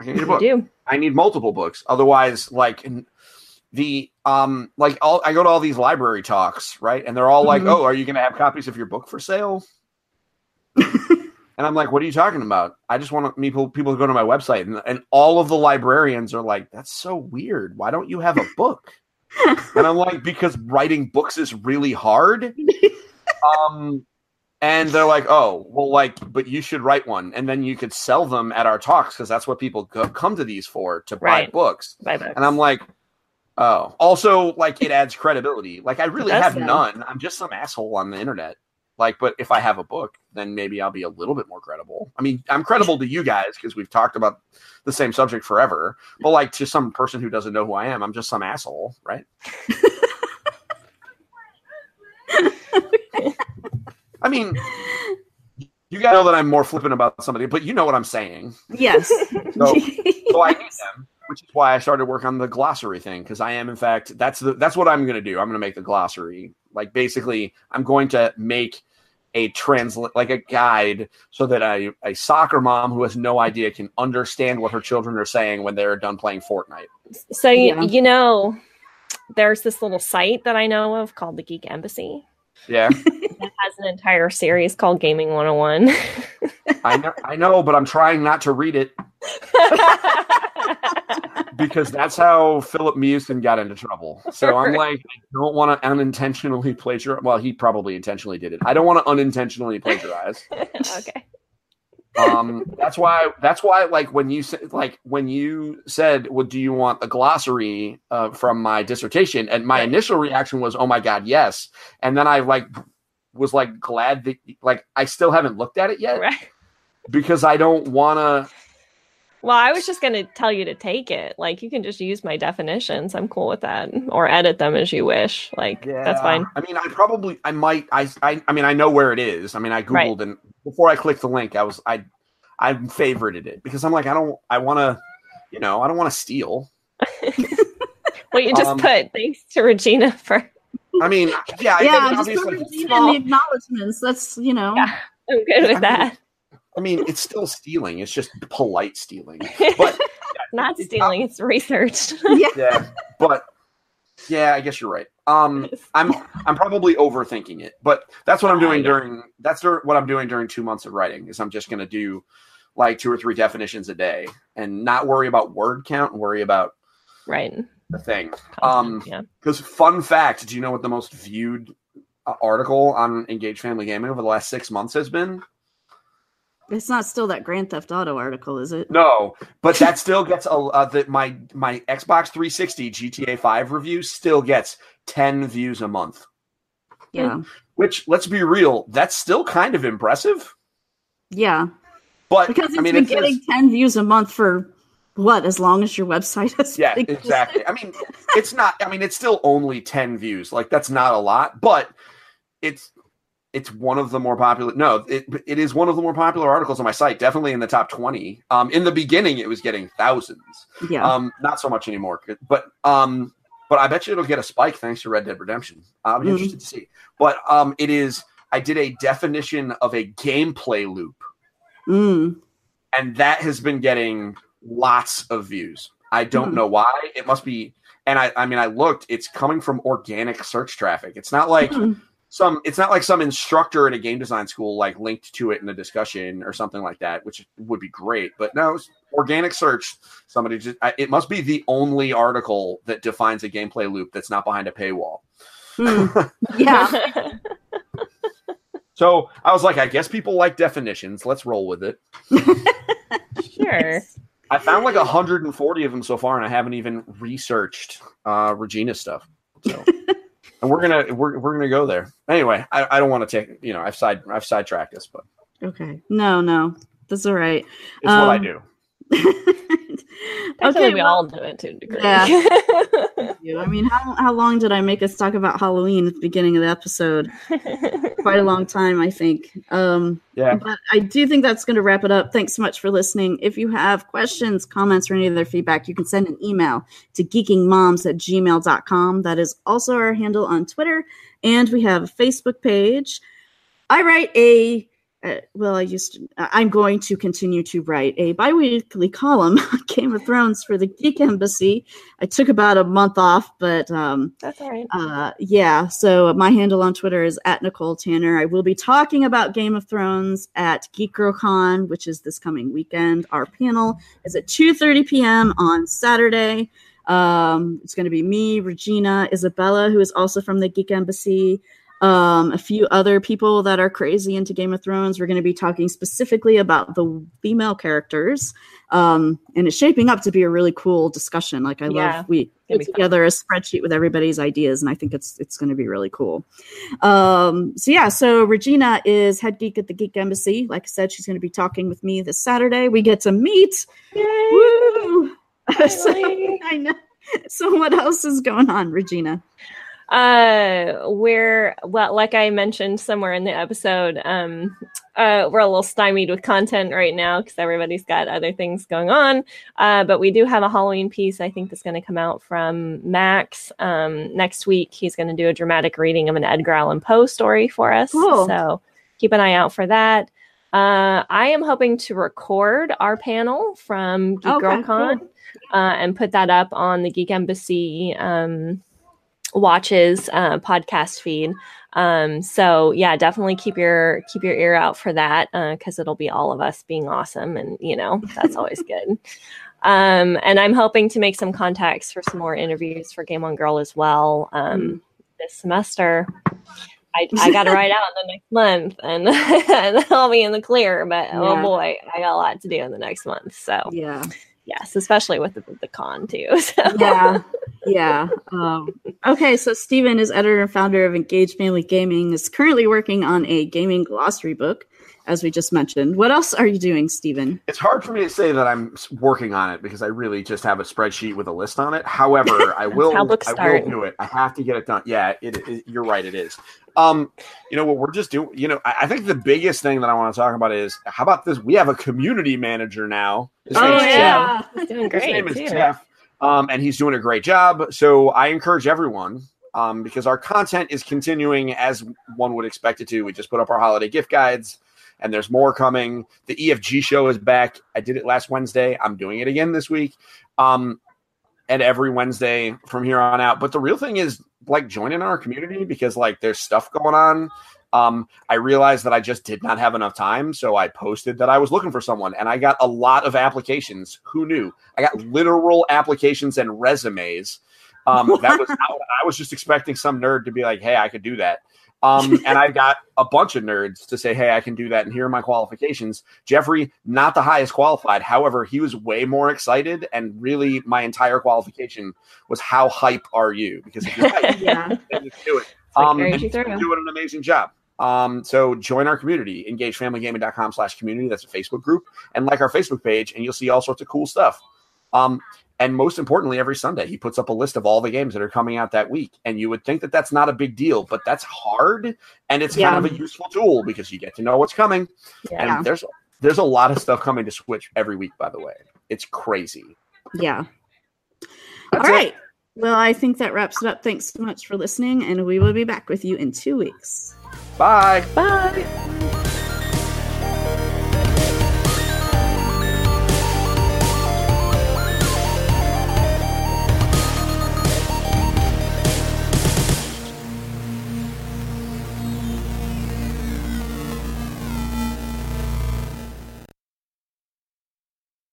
I need a book. do. I need multiple books. Otherwise, like the um, like all I go to all these library talks, right? And they're all like, Mhm. "Oh, are you going to have copies of your book for sale?" and I'm like, "What are you talking about? I just want people people to go to my website." And, and all of the librarians are like, "That's so weird. Why don't you have a book?" *laughs* and I'm like, "Because writing books is really hard." *laughs* um, And they're like, "Oh, well, like, but you should write one, and then you could sell them at our talks because that's what people go- come to these for to buy Right. books." Bye books. And I'm like, "Oh." Also, like, it adds credibility. Like, I really have yeah. none. I'm just some asshole on the internet. Like, but if I have a book, then maybe I'll be a little bit more credible. I mean, I'm credible to you guys because we've talked about the same subject forever. But like to some person who doesn't know who I am, I'm just some asshole, right? *laughs* *laughs* I mean, you guys know that I'm more flippant about somebody, but you know what I'm saying. Yes. *laughs* So, *laughs* so I need them, which is why I started work on the glossary thing because I am, in fact, that's the that's what I'm going to do. I'm going to make the glossary. Like basically, I'm going to make a translate like a guide so that a, a soccer mom who has no idea can understand what her children are saying when they're done playing Fortnite. So you, Yeah. you know, there's this little site that I know of called the Geek Embassy. Yeah, *laughs* It has an entire series called Gaming 101. I know, I know, but I'm trying not to read it *laughs* because that's how Philip Mewson got into trouble. So I'm like, I don't want to unintentionally plagiarize. Well, he probably intentionally did it. I don't want to unintentionally plagiarize. *laughs* okay. Um that's why that's why like when you said like when you said well do you want the glossary uh, from my dissertation? And my initial reaction was oh my god yes. And then i like was like glad that like i still haven't looked at it yet Right. because i don't want to Well, I was just going to tell you to take it. Like, you can just use my definitions. I'm cool with that. Or edit them as you wish. Like, that's fine. i mean i probably i might I, I i mean i know where it is i mean i Right. googled and before i clicked the link i was i i favorited it because i'm like i don't i want to you know i don't want to steal *laughs* Well, you just Um, put thanks to Regina for. i mean yeah, I yeah, think just put Regina in small. the acknowledgments. That's you know. Yeah. I'm good with that. I mean, it's still stealing. It's just polite stealing. *laughs* But *laughs* Not it's stealing, it's researched. *laughs* Yeah. yeah, but yeah, I guess you're right. Um, I'm I'm probably overthinking it, but that's what I'm doing during that's what I'm doing during two months of writing. Is I'm just going to do like two or three definitions a day and not worry about word count and worry about right. the thing. Um, yeah. Because fun fact, do you know what the most viewed uh, article on Engage Family Gaming over the last six months has been? It's not still that Grand Theft Auto article, is it? No, but that still gets a uh, that my my Xbox 360 GTA 5 review still gets 10 views a month. Yeah. Which let's be real, that's still kind of impressive. Yeah. But Because it's I mean, been it says- getting 10 views a month for what? As long as your website has yeah, been exactly. I mean, *laughs* it's not. I mean, it's still only 10 views. Like that's not a lot, but it's it's one of the more popular. No, it it is one of the more popular articles on my site. Definitely in the top 20. Um, in the beginning, it was getting thousands. Yeah. Um, not so much anymore, but um, but I bet you it'll get a spike thanks to Red Dead Redemption. I'll be Mhm. interested to see. But um, it is. I did a definition of a gameplay loop, Mm. and that has been getting lots of views. I don't Hmm. know why. It must be. And I, I mean, I looked. It's coming from organic search traffic. It's not like Hmm. Some. It's not like some instructor at a game design school like linked to it in a discussion or something like that, which would be great. But no, it's organic search. Somebody just it must be the only article that defines a gameplay loop that's not behind a paywall. Mm. *laughs* Yeah. So I was like, I guess people like definitions. Let's roll with it. *laughs* sure. I found like 140 of them so far, and I haven't even researched uh, Regina stuff. So, *laughs* and we're gonna we're, we're gonna go there anyway. I, I don't want to take you know I've side I've sidetracked this, but Okay. No, no. That's all right. it's what I Um, do. *laughs* Actually, okay. we well, all do it to a degree. Yeah. *laughs* I mean, how, how long did I make us talk about Halloween at the beginning of the episode? Quite a long time, I think. Um, Yeah, But I do think that's going to wrap it up. Thanks so much for listening. If you have questions, comments, or any other feedback, you can send an email to geekingmoms at gmail.com. That is also our handle on Twitter. And we have a Facebook page. I write a, uh, well, I used to, I'm going to continue to write a biweekly column on *laughs* Game of Thrones for the Geek Embassy. I took about a month off, but um, That's all right. uh, yeah, so my handle on Twitter is at Nicole Tanner. I will be talking about Game of Thrones at GeekGirlCon, which is this coming weekend. Our panel is at 2.30 p.m. on Saturday. Um, it's going to be me, Regina, Isabella, who is also from the Geek Embassy, um, a few other people that are crazy into Game of Thrones. We're going to be talking specifically about the female characters, um, and it's shaping up to be a really cool discussion. Like I Yeah, love we put be fun. together a spreadsheet with everybody's ideas, and I think it's it's going to be really cool. Um, so yeah, so Regina is head geek at the Geek Embassy. Like I said, she's going to be talking with me this Saturday. We get to meet. Woo! *laughs* So- *laughs* I know. So what else is going on, Regina? Uh, we're well, like I mentioned somewhere in the episode, um, uh, we're a little stymied with content right now because everybody's got other things going on. Uh, but we do have a Halloween piece I think that's going to come out from Max um, next week. He's going to do a dramatic reading of an Edgar Allan Poe story for us. Cool. So keep an eye out for that. Uh, I am hoping to record our panel from Geek Okay, Girl Con cool. uh, and put that up on the Geek Embassy um, watches uh, podcast feed. Um, so yeah, definitely keep your keep your ear out for that because it'll be all of us being awesome, and you know that's always *laughs* good. Um, and I'm hoping to make some contacts for some more interviews for Game On Girl as well um, this semester. I, I *laughs* got to write out in the next month, and, *laughs* and I'll be in the clear. But oh boy, I got a lot to do in the next month. So Yeah. yes, especially with the, the con too. So. yeah yeah um, okay so stephen is editor and founder of engage family gaming is currently working on a gaming glossary book as we just mentioned what else are you doing stephen It's hard for me to say that I'm working on it because I really just have a spreadsheet with a list on it. However, I *laughs* will how books I will start. do it. I have to get it done. Yeah, it, it- you're right. It is. Um, you know what we're just doing. You know, I, I think the biggest thing that I want to talk about is how about this? We have a community manager now. His Oh, yeah. Jeff. He's doing His great name is too. Jeff, um, and he's doing a great job. So I encourage everyone um, because our content is continuing as one would expect it to. We just put up our holiday gift guides, and there's more coming. The EFG show is back. I did it last Wednesday. I'm doing it again this week, um, and every Wednesday from here on out. But the real thing is like joining our community because like there's stuff going on. Um, I realized that I just did not have enough time, so I posted that I was looking for someone, and I got a lot of applications. Who knew? I got literal applications and resumes. Um, that *laughs* was I was just expecting some nerd to be like, "Hey, I could do that." Um, and I got a bunch of nerds to say, "Hey, I can do that," and here are my qualifications. Jeffrey, not the highest qualified. However, he was way more excited, and really, my entire qualification was, "How hype are you?" Because if you're hype, *laughs* yeah then you do it. like Um, and you he's doing an amazing job. Um, so join our community, engagefamilygaming.com slash community. That's a Facebook group. And like our Facebook page, and you'll see all sorts of cool stuff. Um, and most importantly, every Sunday, he puts up a list of all the games that are coming out that week. And you would think that that's not a big deal, but that's hard. And it's kind of a useful tool because you get to know what's coming. Yeah. And there's there's a lot of stuff coming to Switch every week, by the way. It's crazy. yeah That's all it. well i think that wraps it up thanks so much for listening and we will be back with you in two weeks Bye. Bye.